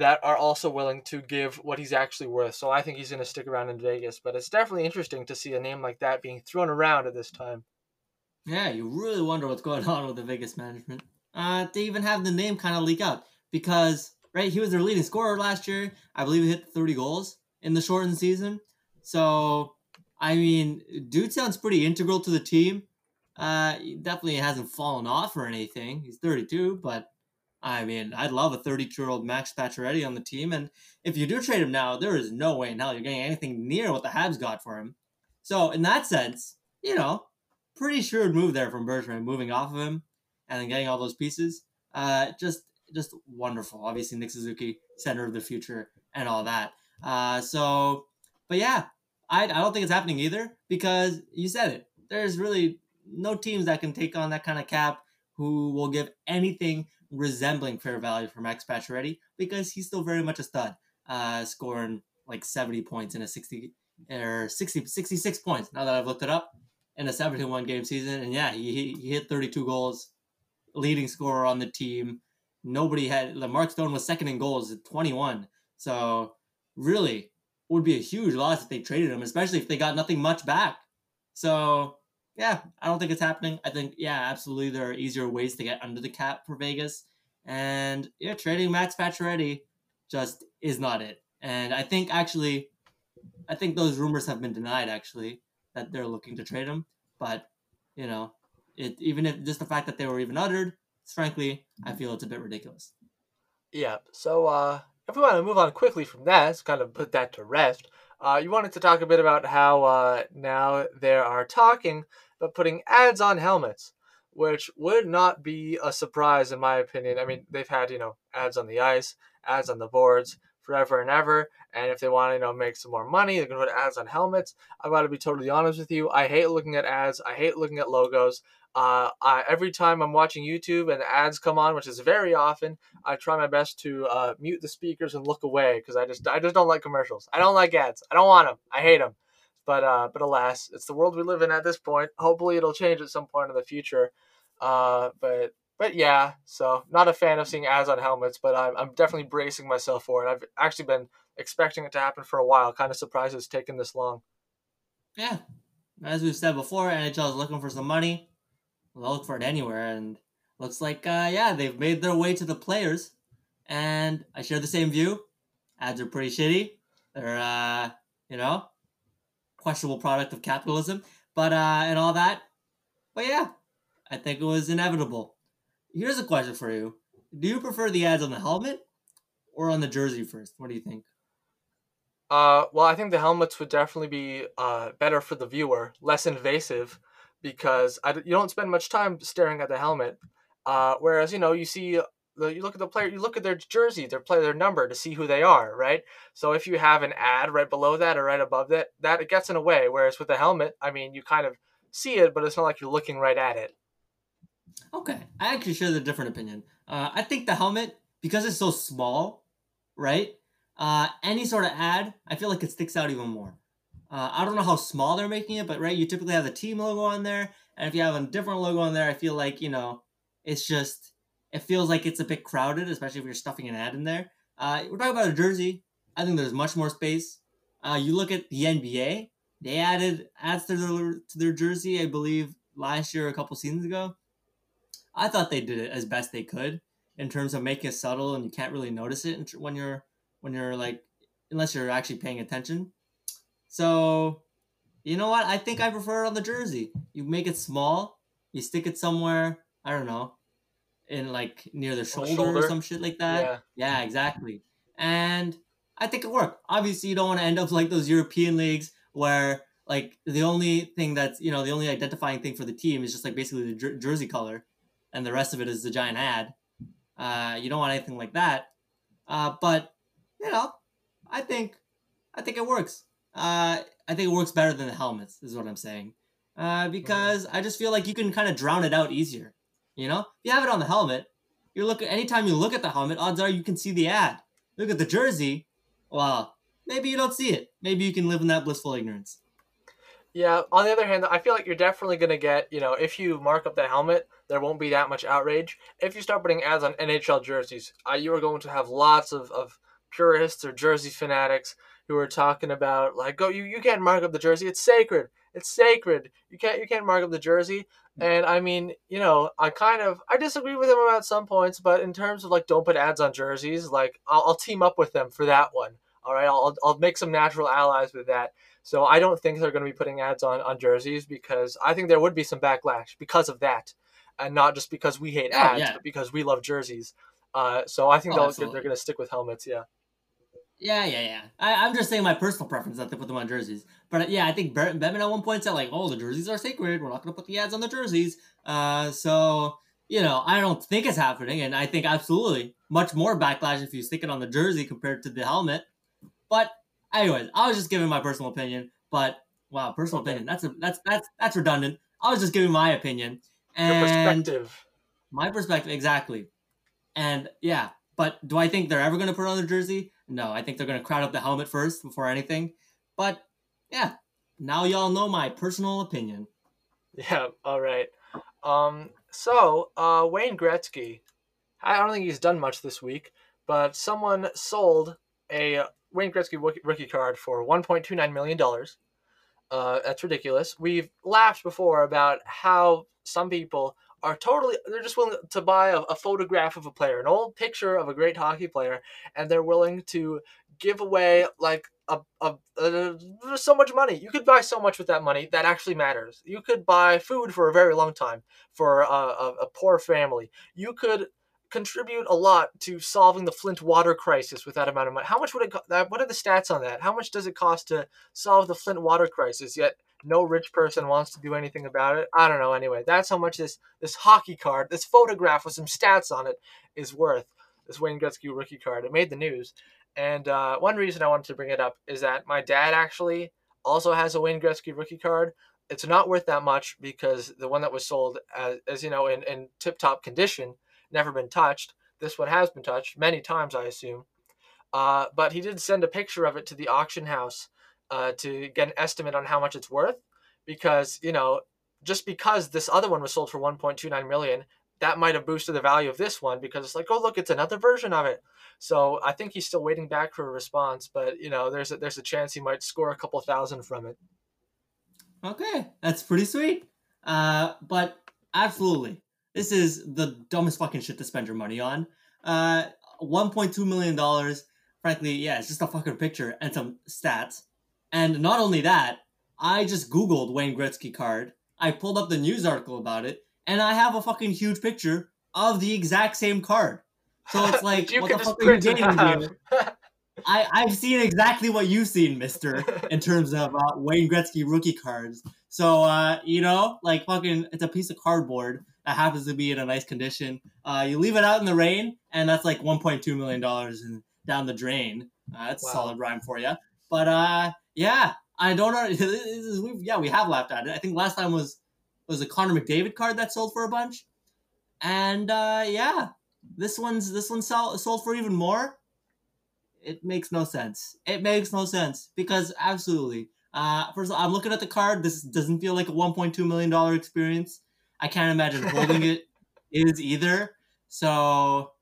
that are also willing to give what he's actually worth. So I think he's going to stick around in Vegas. But it's definitely interesting to see a name like that being thrown around at this time. Yeah, you really wonder what's going <laughs> on with the Vegas management. Uh, they even have the name kind of leak out because right? He was their leading scorer last year. I believe he hit 30 goals in the shortened season. So, I mean, dude sounds pretty integral to the team. Uh, he definitely hasn't fallen off or anything. He's 32, but I mean, I'd love a 32 year old Max Pacioretty on the team. And if you do trade him now, there is no way in hell you're getting anything near what the Habs got for him. So, in that sense, you know, pretty sure move there from Bergevin, moving off of him and then getting all those pieces. Uh, just just wonderful. Obviously, Nick Suzuki, center of the future, and all that. Uh, so, but yeah, I, I don't think it's happening either because you said it. There's really no teams that can take on that kind of cap who will give anything resembling fair value for Max Pacioretty because he's still very much a stud, uh, scoring like 70 points in a 60 or 60, 66 points. Now that I've looked it up in a 71 game season, and yeah, he, he hit 32 goals, leading scorer on the team nobody had Mark Stone was second in goals at 21. So really would be a huge loss if they traded him, especially if they got nothing much back. So yeah, I don't think it's happening. I think yeah, absolutely there are easier ways to get under the cap for Vegas. And yeah, trading Max Pacioretty just is not it. And I think actually I think those rumors have been denied actually that they're looking to trade him. But, you know, it even if just the fact that they were even uttered frankly, I feel it's a bit ridiculous. Yeah. So uh, if we want to move on quickly from that, kind of put that to rest. Uh, you wanted to talk a bit about how uh, now they are talking about putting ads on helmets, which would not be a surprise in my opinion. I mean, they've had you know ads on the ice, ads on the boards forever and ever. And if they want to you know make some more money, they're gonna put ads on helmets. I got to be totally honest with you. I hate looking at ads. I hate looking at logos. Uh, I, every time I'm watching YouTube and ads come on, which is very often, I try my best to uh, mute the speakers and look away because I just I just don't like commercials. I don't like ads. I don't want them. I hate them. But uh, but alas, it's the world we live in at this point. Hopefully, it'll change at some point in the future. Uh, but but yeah, so not a fan of seeing ads on helmets, but I'm I'm definitely bracing myself for it. I've actually been expecting it to happen for a while. Kind of surprised it's taken this long. Yeah, as we've said before, NHL is looking for some money look for it anywhere. And looks like, uh, yeah, they've made their way to the players. And I share the same view. Ads are pretty shitty. They're, uh, you know, questionable product of capitalism, but, uh, and all that. But yeah, I think it was inevitable. Here's a question for you Do you prefer the ads on the helmet or on the jersey first? What do you think? Uh, well, I think the helmets would definitely be uh, better for the viewer, less invasive because I, you don't spend much time staring at the helmet. Uh, whereas you know you see you look at the player, you look at their jersey, their player, their number to see who they are, right? So if you have an ad right below that or right above that, that it gets in a way. Whereas with the helmet, I mean, you kind of see it, but it's not like you're looking right at it. Okay, I actually share the different opinion. Uh, I think the helmet, because it's so small, right? Uh, any sort of ad, I feel like it sticks out even more. Uh, I don't know how small they're making it, but right, you typically have the team logo on there, and if you have a different logo on there, I feel like you know, it's just it feels like it's a bit crowded, especially if you're stuffing an ad in there. Uh, we're talking about a jersey. I think there's much more space. Uh, you look at the NBA; they added ads to their to their jersey, I believe, last year, a couple seasons ago. I thought they did it as best they could in terms of making it subtle, and you can't really notice it when you're when you're like unless you're actually paying attention. So, you know what? I think I prefer it on the jersey. You make it small, you stick it somewhere. I don't know, in like near the shoulder, shoulder. or some shit like that. Yeah. yeah, exactly. And I think it worked. Obviously, you don't want to end up <laughs> like those European leagues where like the only thing that's you know the only identifying thing for the team is just like basically the jer- jersey color, and the rest of it is the giant ad. Uh, you don't want anything like that. Uh, but you know, I think I think it works. Uh, I think it works better than the helmets. Is what I'm saying. Uh, because I just feel like you can kind of drown it out easier. You know, if you have it on the helmet, you look anytime you look at the helmet, odds are you can see the ad. Look at the jersey, well, maybe you don't see it. Maybe you can live in that blissful ignorance. Yeah. On the other hand, I feel like you're definitely gonna get, you know, if you mark up the helmet, there won't be that much outrage. If you start putting ads on NHL jerseys, uh, you are going to have lots of, of purists or jersey fanatics who are talking about like, go, you you can't mark up the jersey. It's sacred. It's sacred. You can't you can't mark up the jersey. And I mean, you know, I kind of I disagree with them about some points, but in terms of like don't put ads on jerseys, like I'll, I'll team up with them for that one. All right, I'll I'll make some natural allies with that. So I don't think they're going to be putting ads on on jerseys because I think there would be some backlash because of that, and not just because we hate oh, ads, yeah. but because we love jerseys. Uh, so I think oh, they're going to stick with helmets. Yeah. Yeah, yeah, yeah. I, am just saying my personal preference that they put them on jerseys. But uh, yeah, I think Bettman at one point said like, "Oh, the jerseys are sacred. We're not going to put the ads on the jerseys." Uh, so you know, I don't think it's happening, and I think absolutely much more backlash if you stick it on the jersey compared to the helmet. But anyways, I was just giving my personal opinion. But wow, personal okay. opinion. That's a that's that's that's redundant. I was just giving my opinion and Your perspective. My perspective, exactly. And yeah, but do I think they're ever going to put on the jersey? No, I think they're going to crowd up the helmet first before anything. But yeah, now y'all know my personal opinion. Yeah, all right. Um, so uh, Wayne Gretzky, I don't think he's done much this week, but someone sold a Wayne Gretzky rookie card for 1.29 million dollars. Uh, that's ridiculous. We've laughed before about how some people are totally they're just willing to buy a, a, photograph of a player an old picture of a great hockey player and they're willing to give away like a, a, a, so much money you could buy so much with that money that actually matters you could buy food for a very long time for a, a, a poor family you could contribute a lot to solving the Flint water crisis with that amount of money. How much would it? Co- what are the stats on that? How much does it cost to solve the Flint water crisis? Yet no rich person wants to do anything about it. I don't know. Anyway, that's how much this this hockey card, this photograph with some stats on it, is worth. This Wayne Gretzky rookie card. It made the news, and uh, one reason I wanted to bring it up is that my dad actually also has a Wayne Gretzky rookie card. It's not worth that much because the one that was sold, as, as you know, in, in tip top condition, never been touched. This one has been touched many times, I assume. Uh, but he did send a picture of it to the auction house uh, to get an estimate on how much it's worth because you know just because this other one was sold for 1.29 million that might have boosted the value of this one because it's like oh look it's another version of it. So i think he's still waiting back for a response but you know there's a, there's a chance he might score a couple thousand from it. Okay that's pretty sweet. Uh, but absolutely this is the dumbest fucking shit to spend your money on. Uh, 1.2 million dollars frankly yeah it's just a fucking picture and some stats and not only that, I just Googled Wayne Gretzky card. I pulled up the news article about it, and I have a fucking huge picture of the exact same card. So it's <laughs> like, what the fuck are you getting here? I, I've seen exactly what you've seen, Mister, in <laughs> terms of uh, Wayne Gretzky rookie cards. So uh, you know, like fucking, it's a piece of cardboard that happens to be in a nice condition. Uh, you leave it out in the rain, and that's like 1.2 million dollars down the drain. Uh, that's wow. a solid rhyme for you. But uh, yeah, I don't know. <laughs> yeah, we have laughed at it. I think last time was was a Connor McDavid card that sold for a bunch, and uh, yeah, this one's this one sold sold for even more. It makes no sense. It makes no sense because absolutely. Uh, first of all, I'm looking at the card. This doesn't feel like a 1.2 million dollar experience. I can't imagine holding it <laughs> is either. So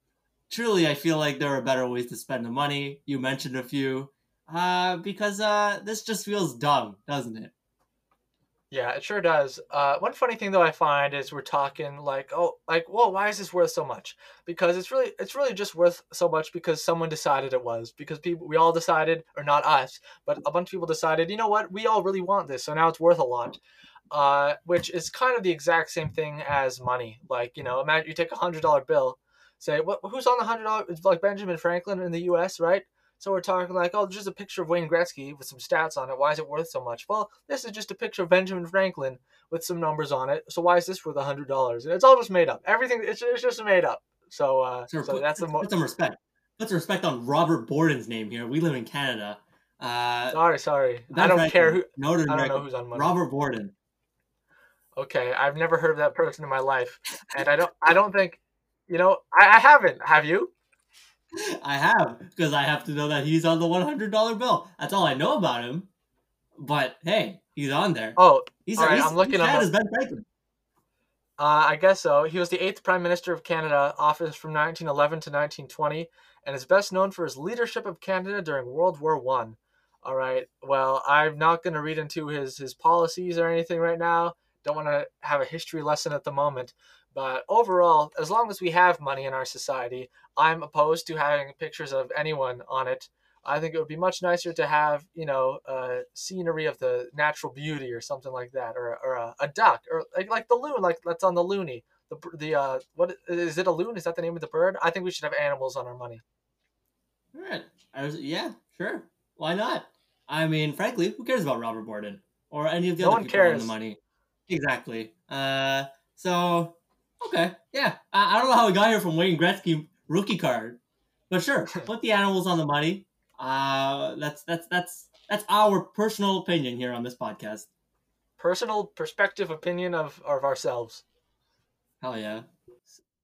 truly, I feel like there are better ways to spend the money. You mentioned a few, uh, because uh, this just feels dumb, doesn't it? Yeah, it sure does. Uh, one funny thing though I find is we're talking like, oh, like, well, why is this worth so much? Because it's really, it's really just worth so much because someone decided it was. Because people, we all decided, or not us, but a bunch of people decided, you know what, we all really want this, so now it's worth a lot. Uh, which is kind of the exact same thing as money. Like, you know, imagine you take a hundred dollar bill, say, what, who's on the hundred dollar? It's like Benjamin Franklin in the U.S., right? So we're talking like, oh, just a picture of Wayne Gretzky with some stats on it. Why is it worth so much? Well, this is just a picture of Benjamin Franklin with some numbers on it. So why is this worth a hundred dollars? And it's all just made up. Everything it's, it's just made up. So, uh, so, so that's the most. Put some respect. Put some respect on Robert Borden's name here. We live in Canada. Uh, sorry, sorry. I don't Franklin, care who. No, I don't know who's on money. Robert Borden. Okay, I've never heard of that person in my life, and I don't. I don't think. You know, I, I haven't. Have you? I have because I have to know that he's on the one hundred dollar bill. That's all I know about him. But hey, he's on there. Oh, he's, all right, he's I'm looking at Ben Franklin. Uh, I guess so. He was the eighth Prime Minister of Canada, office from 1911 to 1920, and is best known for his leadership of Canada during World War One. All right. Well, I'm not going to read into his his policies or anything right now. Don't want to have a history lesson at the moment. But overall, as long as we have money in our society, I'm opposed to having pictures of anyone on it. I think it would be much nicer to have, you know, uh, scenery of the natural beauty or something like that, or, or a, a duck, or like, like the loon, like that's on the loony. The the uh, what is it? A loon? Is that the name of the bird? I think we should have animals on our money. All right. I was, yeah, sure. Why not? I mean, frankly, who cares about Robert Borden or any of the no other people cares. on the money? Exactly. Uh, so Okay, yeah. I, I don't know how we got here from Wayne Gretzky rookie card, but sure, <laughs> put the animals on the money. Uh, that's that's that's that's our personal opinion here on this podcast. Personal perspective opinion of of ourselves. Hell yeah.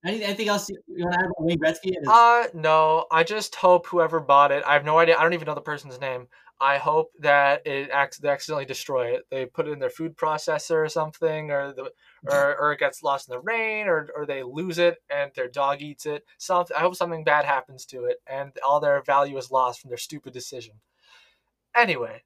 Anything, anything else you want to add about Wayne Gretzky? Uh, no. I just hope whoever bought it. I have no idea. I don't even know the person's name. I hope that it acts they accidentally destroy it. They put it in their food processor or something, or the or, or it gets lost in the rain, or or they lose it and their dog eats it. Something. I hope something bad happens to it, and all their value is lost from their stupid decision. Anyway,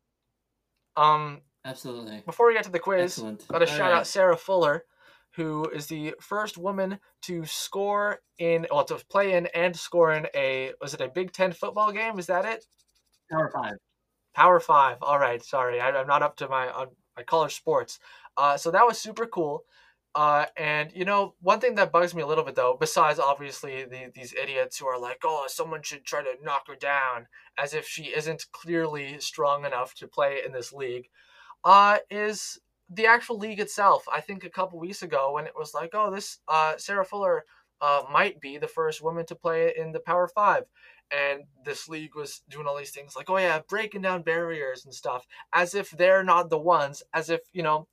um, absolutely. Before we get to the quiz, Excellent. got to shout right. out Sarah Fuller, who is the first woman to score in, well, to play in and score in a was it a Big Ten football game? Is that it? Power five. Power Five. All right, sorry, I, am not up to my on my college sports. Uh, so that was super cool. Uh, and you know, one thing that bugs me a little bit though, besides obviously the, these idiots who are like, "Oh, someone should try to knock her down," as if she isn't clearly strong enough to play in this league, uh, is the actual league itself. I think a couple weeks ago when it was like, "Oh, this uh, Sarah Fuller uh, might be the first woman to play in the Power Five and this league was doing all these things like oh yeah breaking down barriers and stuff as if they're not the ones as if you know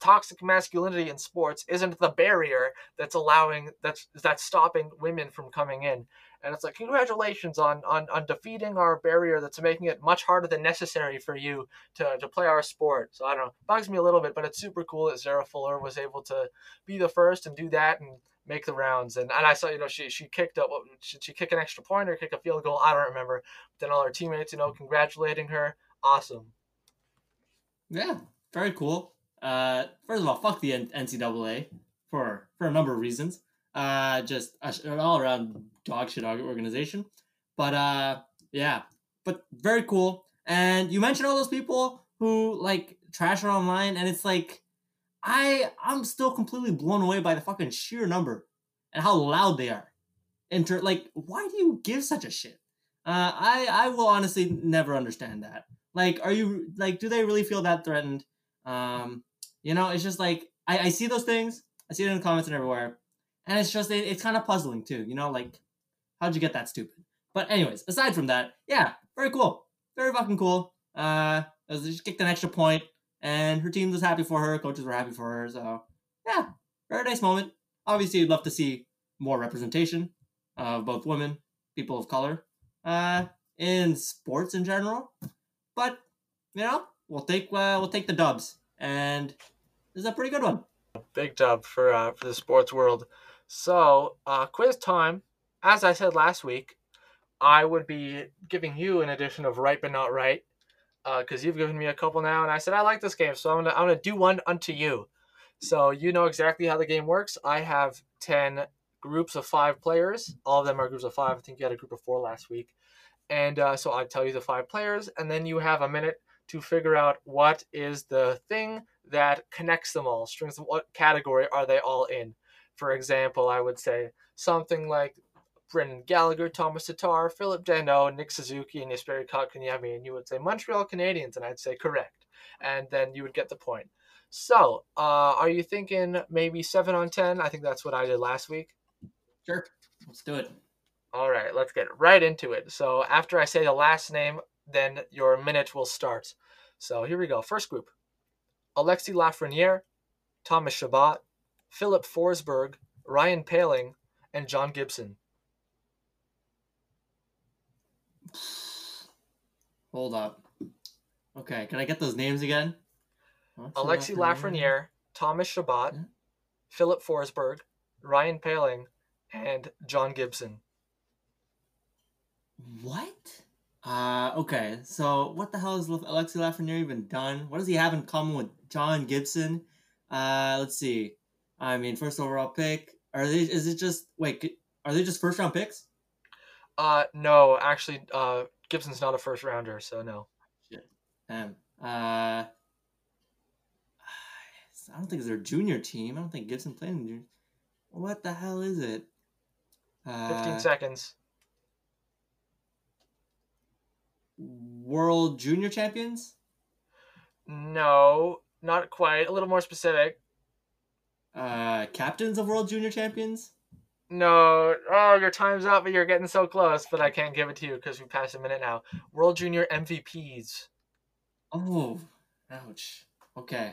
toxic masculinity in sports isn't the barrier that's allowing that's that's stopping women from coming in. And it's like congratulations on on on defeating our barrier that's making it much harder than necessary for you to to play our sport. So i don't know bugs me a little bit but it's super cool that sarah fuller was able to be the first and do that and make the rounds. And, and I saw, you know, she she kicked up. Should she kick an extra point or kick a field goal? I don't remember. But then all her teammates, you know, congratulating her. Awesome. Yeah, very cool. Uh, first of all, fuck the NCAA for for a number of reasons. Uh, just an all around dog shit organization. But uh, yeah, but very cool. And you mentioned all those people who like trash her online, and it's like I I'm still completely blown away by the fucking sheer number and how loud they are. Inter like, why do you give such a shit? Uh, I I will honestly never understand that. Like, are you like, do they really feel that threatened? Um, you know, it's just like I, I see those things. I see it in the comments and everywhere, and it's just it, it's kind of puzzling too. You know, like how'd you get that stupid? But anyways, aside from that, yeah, very cool, very fucking cool. Uh, just kicked an extra point, and her team was happy for her. Coaches were happy for her. So yeah, very nice moment. Obviously, you'd love to see more representation of both women, people of color, uh, in sports in general. But you know, we'll take uh, we'll take the dubs, and this is a pretty good one. Big dub for uh, for the sports world. So, uh, quiz time. As I said last week, I would be giving you an edition of Right but Not Right, because uh, you've given me a couple now, and I said I like this game, so I'm gonna I'm gonna do one unto you. So you know exactly how the game works. I have ten groups of five players. All of them are groups of five. I think you had a group of four last week. And uh, so I tell you the five players, and then you have a minute to figure out what is the thing that connects them all. Strings, what category are they all in? For example, I would say something like Brendan Gallagher, Thomas Tatar, Philip Danault, Nick Suzuki, and Jesperi Kotkaniemi, and you would say Montreal Canadiens, and I'd say correct. And then you would get the point. So, uh, are you thinking maybe 7 on 10? I think that's what I did last week. Sure. Let's do it. All right, let's get right into it. So, after I say the last name, then your minute will start. So, here we go. First group Alexis Lafreniere, Thomas Chabot, Filip Forsberg, Ryan Poehling, and John Gibson. Hold up. Okay, can I get those names again? Alexis Lafreniere, Thomas Chabot, yeah. Filip Forsberg, Ryan Poehling, and John Gibson. What? Uh, okay, so what the hell has Alexis Lafreniere even done? What does he have in common with John Gibson? Uh, let's see. I mean, first overall pick. Are they? Is it just wait? Are they just first round picks? Uh, no, actually, uh, Gibson's not a first rounder, so no. Shit. Um. Uh. I don't think it's their junior team. I don't think Gibson played in junior. What the hell is it? Uh, Fifteen seconds. World Junior Champions? No, not quite. A little more specific. Uh, captains of World Junior Champions? No. Oh, your time's up, but you're getting so close. But I can't give it to you because we passed a minute now. World Junior MVPs. Oh, ouch. Okay.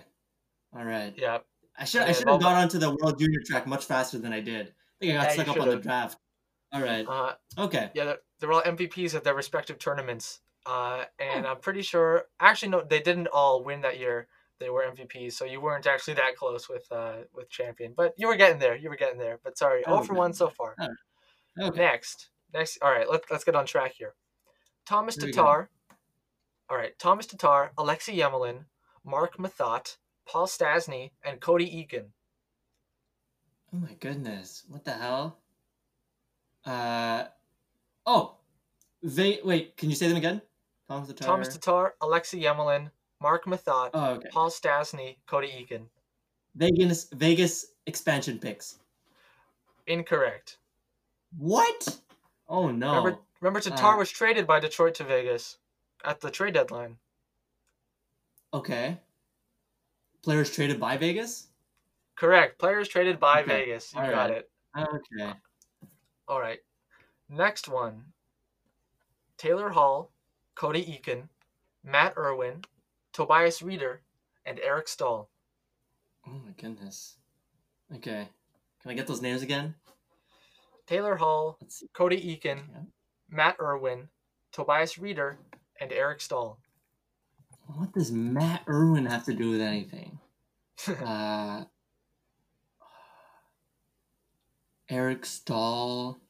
All right. Yeah. I should I should have gone onto the World Junior track much faster than I did. I think I got yeah, stuck up on the draft. All right. Uh, okay. Yeah, they're, they're all MVPs at their respective tournaments. Uh, and I'm pretty sure. Actually, no, they didn't all win that year. They were MVPs, so you weren't actually that close with uh, with champion, but you were getting there. You were getting there. But sorry, oh, for one so far. Okay. Next, next. All right, let's let's get on track here. Thomas here Tatar. All right, Thomas Tatar, Alexei Emelin, Marc Methot, Paul Stastny, and Cody Eakin. Oh my goodness! What the hell? Uh, oh, they wait. Can you say them again? Thomas Tatar, Thomas Tatar, Alexei Emelin, Marc Methot, oh, okay. Paul Stastny, Cody Eakin. Vegas Vegas expansion picks. Incorrect. What? Oh no. Remember, remember Tatar uh, was traded by Detroit to Vegas at the trade deadline. Okay. Players traded by Vegas? Correct. Players traded by okay. Vegas. You All got right. it. Okay. All right. Next one. Taylor Hall, Cody Eakin, Matt Irwin, Tobias Rieder, and Eric Staal. Oh my goodness. Okay. Can I get those names again? Taylor Hall, Cody Eakin, yeah. Matt Irwin, Tobias Rieder, and Eric Staal. What does Matt Irwin have to do with anything? <laughs> uh, Eric Staal,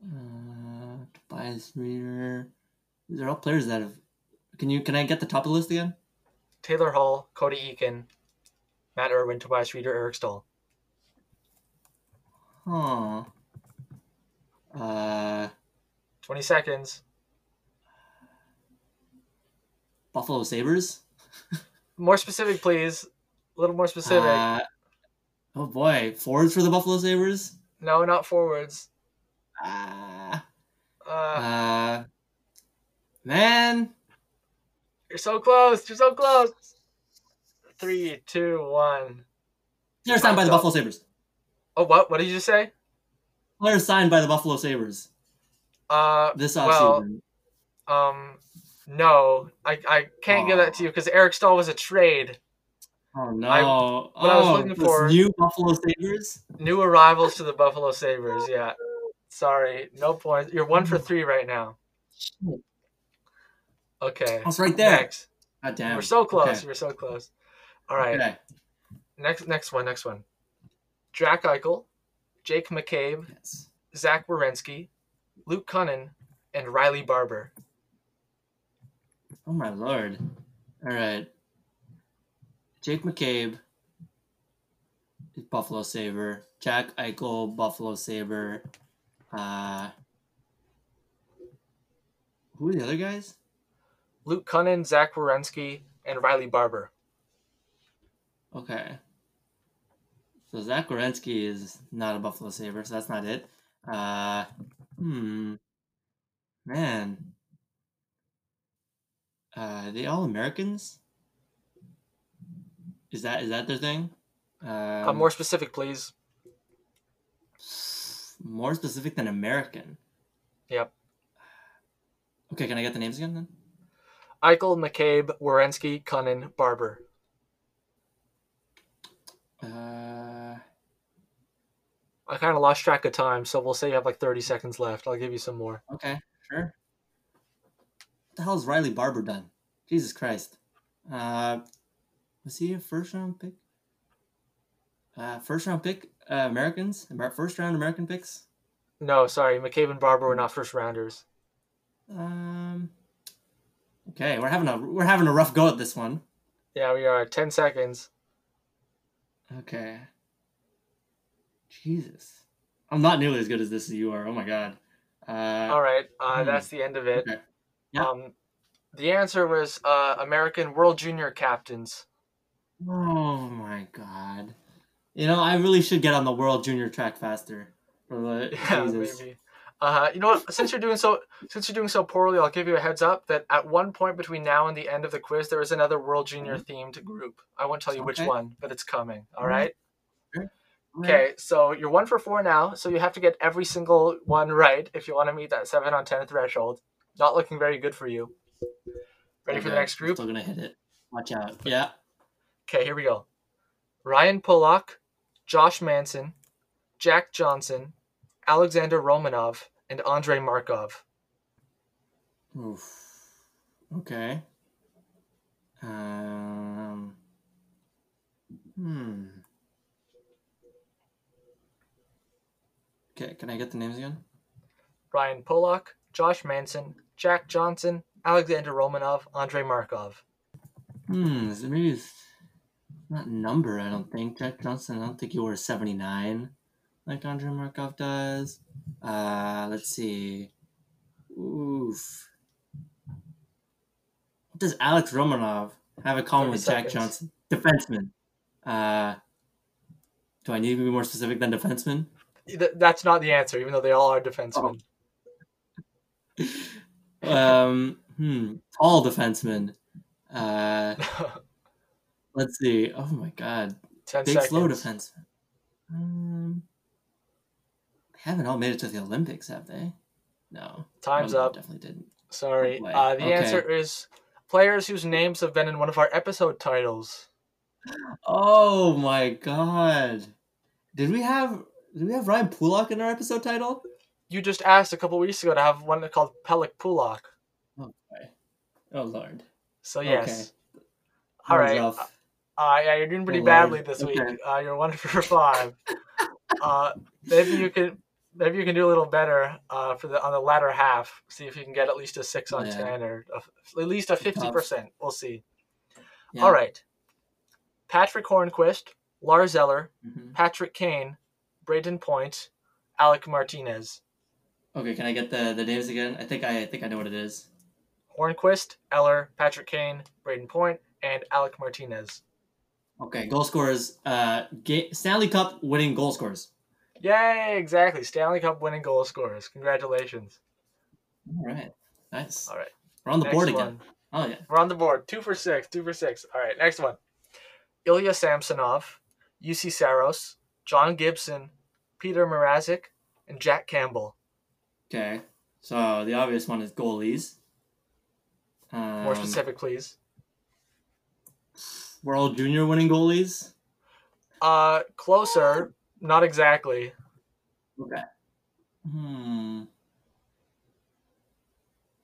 uh, Tobias Rieder. These are all players that have. Can you? Can I get the top of the list again? Taylor Hall, Cody Eakin, Matt Irwin, Tobias Rieder, Eric Staal. Huh. Uh. Twenty seconds. Buffalo Sabres. <laughs> more specific, please. A little more specific. Uh, oh boy, forwards for the Buffalo Sabres. No, not forwards. Ah. Uh, uh, man. You're so close. You're so close. Three, two, one. Player signed by the Buffalo Sabres. Oh, what? What did you just say? Player signed by the Buffalo Sabres Uh, this Well, um, no, I, I can't give that to you because Eric Staal was a trade. oh no! I- oh, I was looking for- new Buffalo Sabres. New arrivals to the Buffalo Sabres. Yeah. Sorry, no points. You're one for three right now. Okay. I was right there. Next. God damn. Were so close. Okay. Were so close. All right. Okay. Next, next one. Next one. Jack Eichel, Jake McCabe, Yes. Zach Werenski, Luke Kunin, and Riley Barber. Oh my lord! All right. Jake McCabe, Buffalo Saber. Jack Eichel, Buffalo Saber. Uh, who are the other guys? Luke Kunin, Zach Werenski, and Riley Barber. Okay. So Zach Werenski is not a Buffalo Saber, so that's not it. Uh, hmm. Man. Uh, are they all Americans? Is that is that their thing? Um, uh, more specific, please. more specific than American. Yep. Okay, can I get the names again then? Eichel, McCabe, Werenski, Kunin, Barber. Uh, I kind of lost track of time, so we'll say you have like 30 seconds left. I'll give you some more. okay, sure. What the hell has Riley Barber done? Jesus Christ. Uh, was he a first round pick? Uh, first round pick, uh, Americans? First round American picks? No, sorry. McCabe and Barber were not first rounders. Um, okay, we're having a we're having a rough go at this one. Yeah, we are. 10 seconds. Okay. Jesus, I'm not nearly as good as this as you are. Oh my god. Uh, All right. Uh, hmm. That's the end of it. Okay. Yeah. Um, the answer was uh, American World Junior captains. Oh my god. You know, I really should get on the world junior track faster. For the, <laughs> Yeah, Jesus. maybe. Uh, you know what? Since you're doing so, since you're doing so poorly, I'll give you a heads up that at one point between now and the end of the quiz, there is another World Junior themed group. I won't tell you which Okay. one, but it's coming. Alright. right. Okay, so you're one for four now, so you have to get every single one right if you want to meet that seven on ten threshold. Not looking very good for you. Ready for the Okay, next group? Still gonna hit it. Watch out. Yeah. Okay, here we go. Ryan Pulock, Josh Manson, Jack Johnson, Alexander Romanov, and Andrei Markov. Oof. Okay. Um. Hmm. Okay, can I get the names again? Ryan Pulock, Josh Manson, Jack Johnson, Alexander Romanov, Andrei Markov. Hmm. Is it maybe it's not number? I don't think Jack Johnson. I don't think he seventy nine, like Andrei Markov does. Uh, let's see. Oof. What does Alex Romanov have in common 30 with Jack seconds. Johnson? Defenseman. Uh, do I need to be more specific than defenseman? That's not the answer, even though they all are defensemen. <laughs> um, hmm. Tall defenseman. Uh, <laughs> let's see. Oh my god. Ten Big seconds. slow defenseman. Um, haven't all made it to the Olympics, have they? No. Time's up. Definitely didn't. Sorry. Uh, the Okay. answer is players whose names have been in one of our episode titles. Oh my god. Did we have did we have Ryan Pulock in our episode title? You just asked a couple weeks ago to have one called Pelik Pulak. Oh boy. Oh lord. So yes. Okay. All right. rough. Uh, yeah, you're doing pretty Oh, badly Lord. this Okay. week. Uh, you're one for five. <laughs> uh, maybe you can maybe you can do a little better uh, for the on the latter half. See if you can get at least a six on Yeah. ten or a, at least a fifty percent. We'll see. Yeah. All right. Patrick Hornqvist, Lars Eller, Mhm. Patrick Kane, Brayden Point, Alec Martinez. Okay, can I get the, the names again? I think I, I think I know what it is. Hornqvist, Eller, Patrick Kane, Brayden Point, and Alec Martinez. Okay, goal scorers. Uh, Stanley Cup winning goal scorers. Yay! Exactly. Stanley Cup winning goal scorers. Congratulations. All right, nice. All right. We're on the next board again. one. Oh yeah. We're on the board. Two for six. Two for six. All right. Next one. Ilya Samsonov, Juuse Saros, John Gibson, Petr Mrazek, and Jack Campbell. Okay. So the obvious one is goalies. More Um, specific, please. World Junior winning goalies. Uh, closer, not exactly. Okay. Hmm.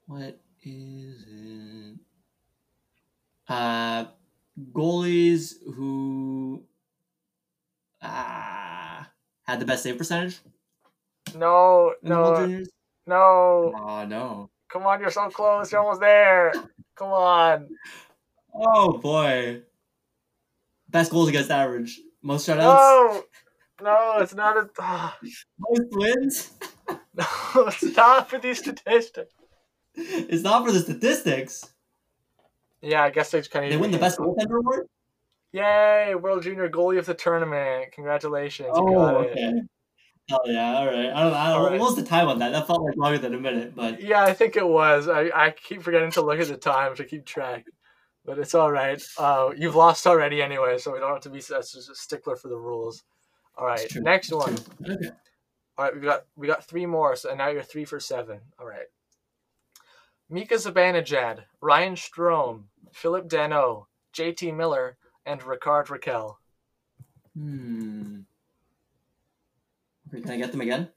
What is it? Uh, goalies who ah had the best save percentage No, in the World no, no. Oh no! Come on, you're so close. You're almost there. Come on. Oh boy! Best goals against average. Most shutouts. No, no, it's not a. ah, Most wins. <laughs> no, it's not for these statistics. it's not for the statistics. Yeah, I guess they kind of. They win the best goaltender award. Yay! World Junior Goalie of the tournament. Congratulations. You Oh, got it. okay. Oh yeah, all right. I don't know. I don't, right. What was the time on that? That felt like longer than a minute, but Yeah, I think it was. I, I keep forgetting to look at the time to keep track. But it's all right. Uh, you've lost already anyway, so we don't have to be such a stickler for the rules. All right, next one. Okay. All right, we got we got three more, so now you're three for seven. All right. Mika Zibanejad, Ryan Strome, Phillip Danault, J.T. Miller, and Rickard Rakell. Hmm. Can I get them again?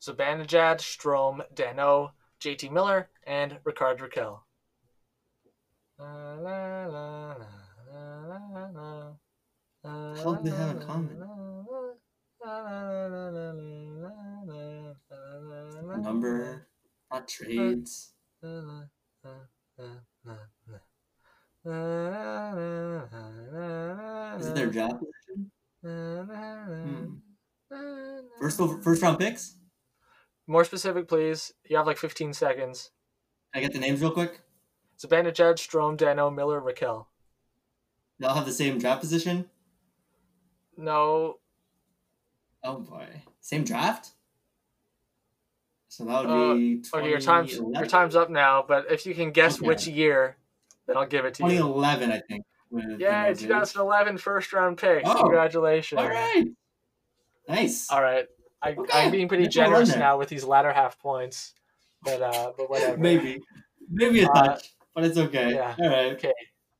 Zibanejad, Strome, Danault, J.T. Miller, and Rickard Rakell. La, la, la, la, la, la, la. La, How do they have in la, common? Number, not trades. Is it their job position? Hmm. First first round picks. More specific, please. You have like 15 seconds. Can I get the names real quick? Zibanejad, Strome, Danault, Miller, Rakell. They all have the same draft position. No, Oh boy, same draft. So that would Uh, be okay, your time's your time's up now. But if you can guess Okay. which year, then I'll give it to you. 2011, I think. Yeah, Red 2011 first round pick. Oh. Congratulations. All right. Nice. All right. I, Okay. I'm being pretty generous now with these latter half points, but uh, but whatever. Maybe, maybe a Uh, touch, but it's okay. yeah. All right. Okay.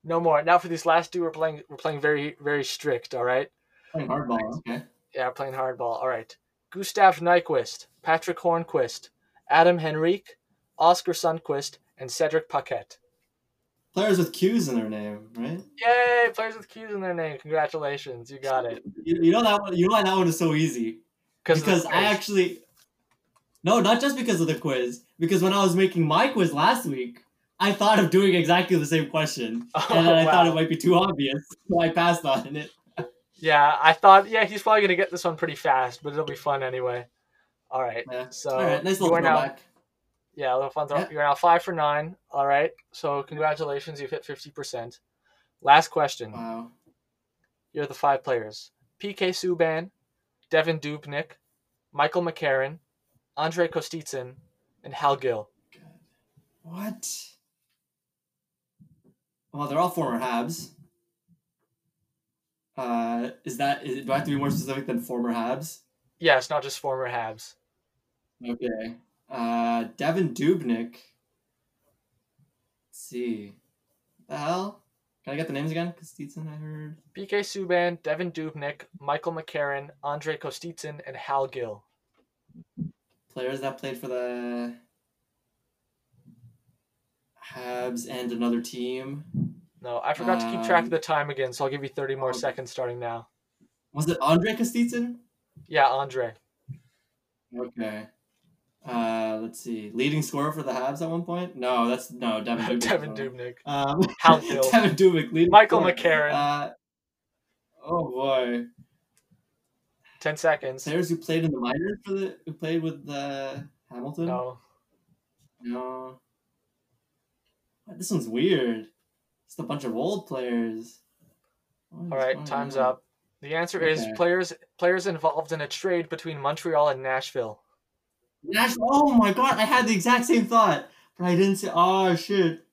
No more. Now for these last two, we're playing. We're playing very very strict. All right. Playing hardball. Okay. Yeah, playing hardball. All right. Gustav Nyquist, Patrick Hornqvist, Adam Henrique, Oskar Sundqvist, and Cedric Paquette. Players with Q's in their name, right? Yay! Players with Q's in their name. Congratulations, you got it. <laughs> You, you know that one. You know why that one is so easy? Because I actually. No, not just because of the quiz. Because when I was making my quiz last week, I thought of doing exactly the same question, <laughs> Oh, and then I thought it might be too obvious, so I passed on it. Yeah, I thought. Yeah, he's probably gonna get this one pretty fast, but it'll be fun anyway. All right. Yeah. So All right, nice little are now, throwback. yeah, a little fun. Throw. Yeah. You're now five for nine. All right. So congratulations, you've hit fifty percent. Last question. Wow. You're the five players: PK Subban, Devan Dubnyk, Michael McCarron, Andre Kostitsyn, and Hal Gill. What? Well, they're all former Habs. Uh, is that is, do I have to be more specific than former Habs? Yes, not just former Habs. Okay. Uh, Devan Dubnyk. Let's see. The hell? Can I get the names again? Kostitsyn, I heard. PK Subban, Devan Dubnyk, Michael McCarron, Andre Kostitsyn, and Hal Gill. Players that played for the Habs and another team. No, I forgot to keep track Um, of the time again, so I'll give you 30 more okay. seconds starting now. Was it Andre Kostitsyn? Yeah, Andre. Okay. Uh, let's see. Leading scorer for the Habs at one point? No, that's no <laughs> Devan Dubnyk. Devan. Dubnyk. Um. <laughs> Devan Dubnyk. Michael scorer. McCarron. Uh, oh boy. 10 seconds. Players who played in the minors for the who played with the Hamilton. No. No. This one's weird. It's a bunch of old players. All right, time's on? up. The answer is players players involved in a trade between Montreal and Nashville. Nash- oh my god, I had the exact same thought, but I didn't say. Oh shit.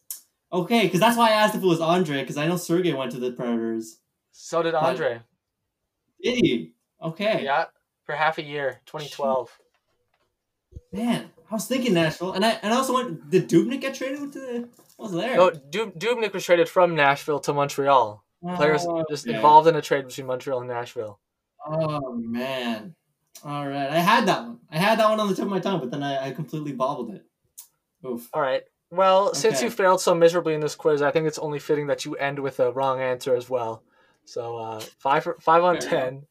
Okay, because that's why I asked if it was Andre, because I know Sergey went to the Predators. So did Andre. Did he? Okay. Yeah, for half a year, 2012. Man, I was thinking Nashville, and I and I also went. Did Dubnyk get traded to the? I was there. No, Dub- Dubnyk was traded from Nashville to Montreal. Players Oh, just okay. involved in a trade between Montreal and Nashville. Oh man. All right, I had that one. I had that one on the tip of my tongue, but then I, I completely bobbled it. Oof. All right. Well, since you failed so miserably in this quiz, I think it's only fitting that you end with a wrong answer as well. So uh, five for, five on Fair ten,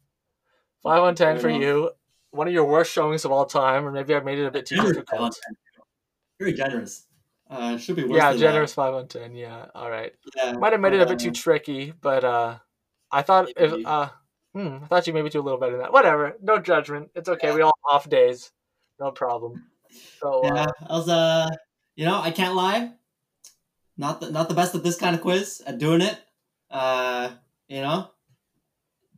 five on ten Fair for enough. you. One of your worst showings of all time, or maybe I made it a bit too difficult. Very generous. Uh, should be worse. Yeah, generous five on ten. Yeah, all right. Yeah, Might have made it a bit too uh, tricky, but uh, I thought if uh, hmm, I thought you maybe do a little better than that. Whatever, no judgment. It's okay. We all have off days, no problem. So uh, Yeah, I was uh, you know, I can't lie. Not the not the best at this kind of quiz at doing it. Uh, you know,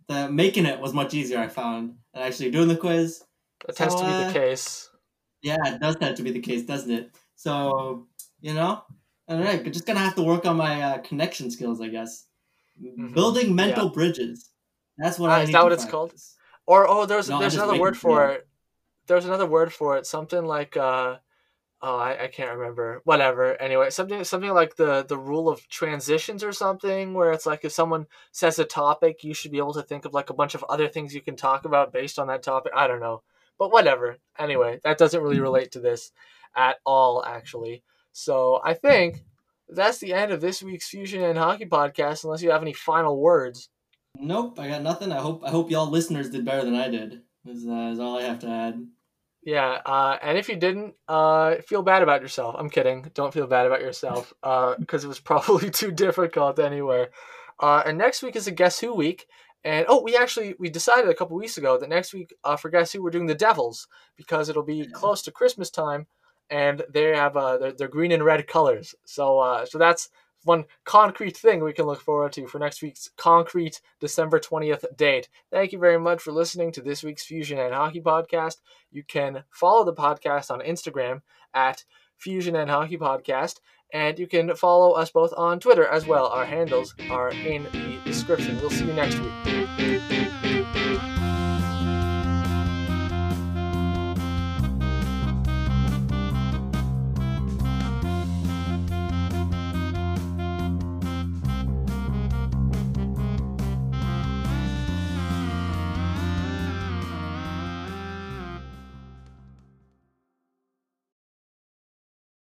the making it was much easier. I found actually doing the quiz. that tends to be uh, the case. Yeah, it does tend to be the case, doesn't it? So you know, all right, just gonna have to work on my uh, connection skills, I guess. Mhm. Building mental bridges. That's what Ah, I is need that what it's called? Or oh, there's No, there's another word for it. There's another word for it. Something like uh, oh, I, I can't remember. Whatever. Anyway, something something like the the rule of transitions or something, where it's like if someone says a topic, you should be able to think of like a bunch of other things you can talk about based on that topic. I don't know, but whatever. Anyway, that doesn't really relate to this at all, actually. So I think that's the end of this week's Fusion and Hockey podcast. Unless you have any final words. Nope, I got nothing. I hope I hope y'all listeners did better than I did. Is, uh, is all I have to add. Yeah, uh, and if you didn't, uh, feel bad about yourself. I'm kidding. Don't feel bad about yourself, <laughs> because it was probably <laughs> too difficult anywhere. Uh, and next week is a Guess Who week, and oh, we actually we decided a couple weeks ago that next week uh, for Guess Who we're doing the Devils because it'll be close to Christmas time, and they have uh, they're, they're green and red colors. So uh, so that's one concrete thing we can look forward to for next week's concrete December 20th date. Thank you very much for listening to this week's Fusion and Hockey podcast. You can follow the podcast on Instagram at Fusion and Hockey Podcast, and you can follow us both on Twitter as well. Our handles are in the description. We'll see you next week.